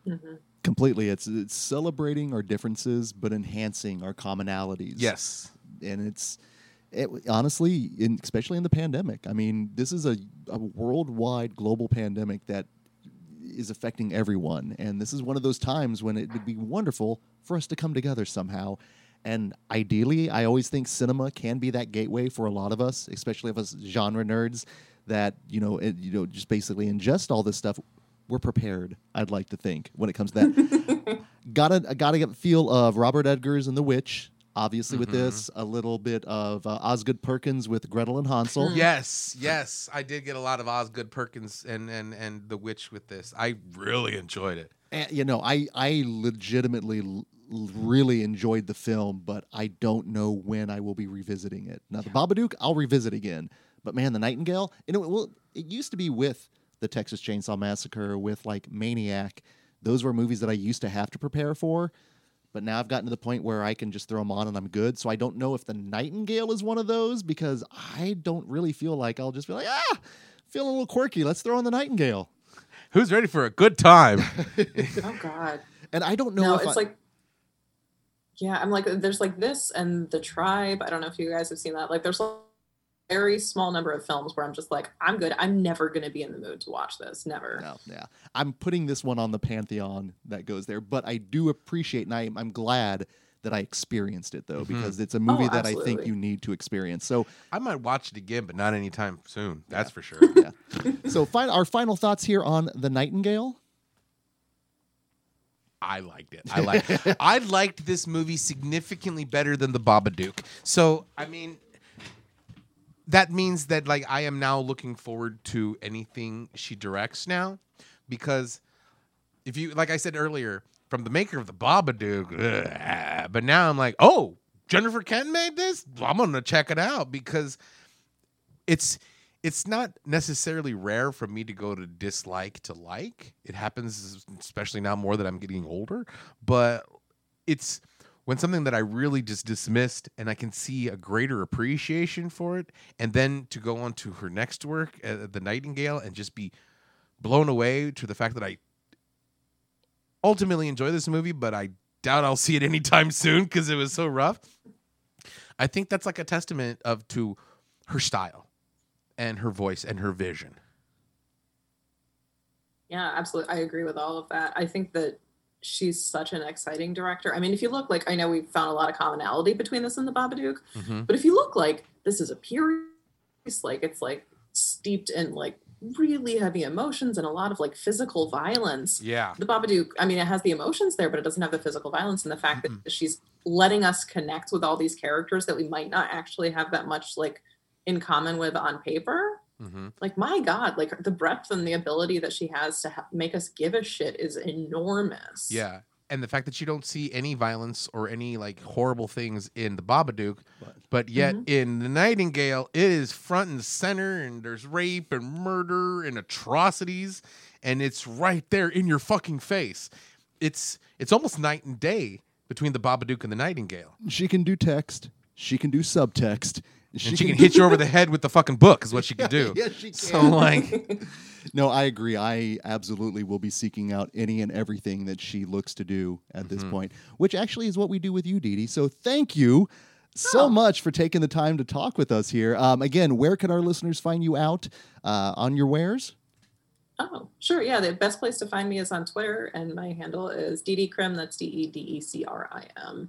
Mm-hmm. Completely. It's it's celebrating our differences but enhancing our commonalities. Yes. and it's it, honestly in, especially in the pandemic i mean this is a, a worldwide global pandemic that is affecting everyone. And this is one of those times when it would be wonderful for us to come together somehow. And ideally i always think cinema can be that gateway for a lot of us especially of us genre nerds that you know it, you know just basically ingest all this stuff we're prepared i'd like to think when it comes to that *laughs* gotta I gotta get feel of Robert Eggers and the Witch. Obviously, with this, a little bit of uh, Osgood Perkins with Gretel and Hansel. Yes, yes. I did get a lot of Osgood Perkins and and and The Witch with this. I really enjoyed it. And, you know, I I legitimately l- really enjoyed the film, but I don't know when I will be revisiting it. Now, the Babadook, I'll revisit again, but man, the Nightingale, you know, well, it used to be with the Texas Chainsaw Massacre, with like Maniac. Those were movies that I used to have to prepare for. But now I've gotten to the point where I can just throw them on and I'm good. So I don't know if the Nightingale is one of those because I don't really feel like I'll just be like, ah, feeling a little quirky. Let's throw on the Nightingale. Who's ready for a good time? *laughs* Oh God. And I don't know No, if it's I, like yeah, I'm like there's like this and the tribe. I don't know if you guys have seen that. Like there's a very small number of films where I'm just like, I'm good. I'm never gonna be in the mood to watch this. Never. No, yeah. I'm putting this one on the pantheon that goes there, but I do appreciate and I, I'm glad that I experienced it though, mm-hmm. because it's a movie oh, that I think you need to experience. So, I might watch it again, but not anytime soon. That's for sure. yeah. *laughs* so fin- our final thoughts here on The Nightingale. I liked it. I like. *laughs* I liked this movie significantly better than the Babadook. So I mean, that means that like I am now looking forward to anything she directs now, because if you like I said earlier, from the maker of the Babadook, ugh, but now I'm like, oh, Jennifer Kent made this. I'm gonna check it out because it's it's not necessarily rare for me to go to dislike to like. It happens especially now more that I'm getting older, but it's when something that I really just dismissed and I can see a greater appreciation for it, and then to go on to her next work, uh, The Nightingale, and just be blown away to the fact that I ultimately enjoy this movie, but I doubt I'll see it *laughs* anytime soon because it was so rough. I think that's like a testament of to her style and her voice and her vision. Yeah, absolutely. I agree with all of that. I think that she's such an exciting director. I mean, if you look like I know we've found a lot of commonality between this and the Babadook, Mhm. but if you look like this is a period piece, like it's like steeped in like really heavy emotions and a lot of like physical violence. Yeah. The Babadook, I mean, it has the emotions there, but it doesn't have the physical violence and the fact that she's letting us connect with all these characters that we might not actually have that much like in common with on paper. Hmm Like my God, like the breadth and the ability that she has to ha- make us give a shit is enormous. Yeah. And the fact that you don't see any violence or any like horrible things in the Babadook, but yet in the Nightingale, it is front and center, and there's rape and murder and atrocities, and it's right there in your fucking face. It's it's almost night and day between the Babadook and the Nightingale. She can do text. She can do subtext. And she can hit you over the head with the fucking book, is what she can *laughs* do. Yes, she can. So like, *laughs* No, I agree. I absolutely will be seeking out any and everything that she looks to do at this Mm-hmm. point, which actually is what we do with you, Dee Dee. So thank you so Oh. much for taking the time to talk with us here. Um, again, where can our listeners find you out uh, on your wares? Oh, sure. Yeah, the best place to find me is on Twitter, and my handle is ddcrim. That's D E D E C R I M.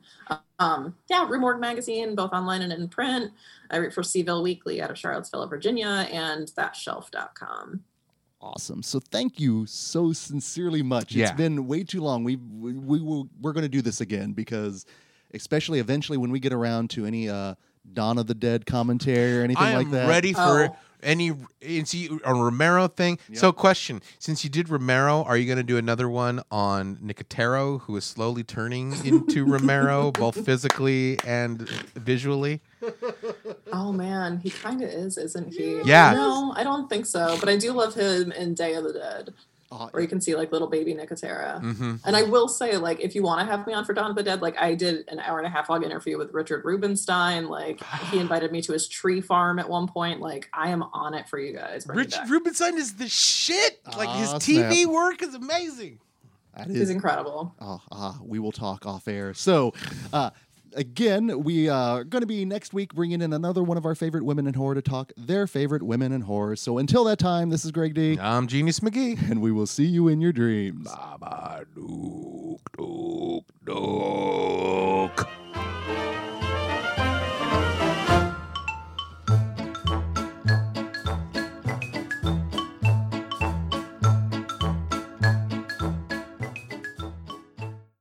Um, yeah, Rue Magazine, both online and in print. I write for C-Ville Weekly out of Charlottesville, Virginia, and thatshelf.com. Awesome. So thank you so sincerely much. Yeah. It's been way too long. We we, we we're going to do this again because, especially eventually when we get around to any uh, Dawn of the Dead commentary or anything I am like that. ready for Oh. any and see a Romero thing. So, question: Since you did Romero, are you going to do another one on Nicotero, who is slowly turning *laughs* into Romero, both physically and visually? Oh man, he kind of is, isn't he? Yeah. No, I don't think so. But I do love him in Day of the Dead, Where you can see like little baby Nicotero. Mm-hmm. And I will say, like, if you want to have me on for Dawn of the Dead, like I did an hour and a half long interview with Richard Rubinstein. Like he *sighs* invited me to his tree farm at one point. Like I am on it for you guys. Bring me Richard. Rubenstein is the shit. Like his Aw, TV snap. work is amazing. That is, He's is incredible. Oh, ah, we will talk off air. So, uh, again, we uh, are going to be next week bringing in another one of our favorite women in horror to talk their favorite women in horror. So, until that time, this is Greg D, I'm Genius McGee. and we will see you in your dreams. Baba Duke Duke Duke.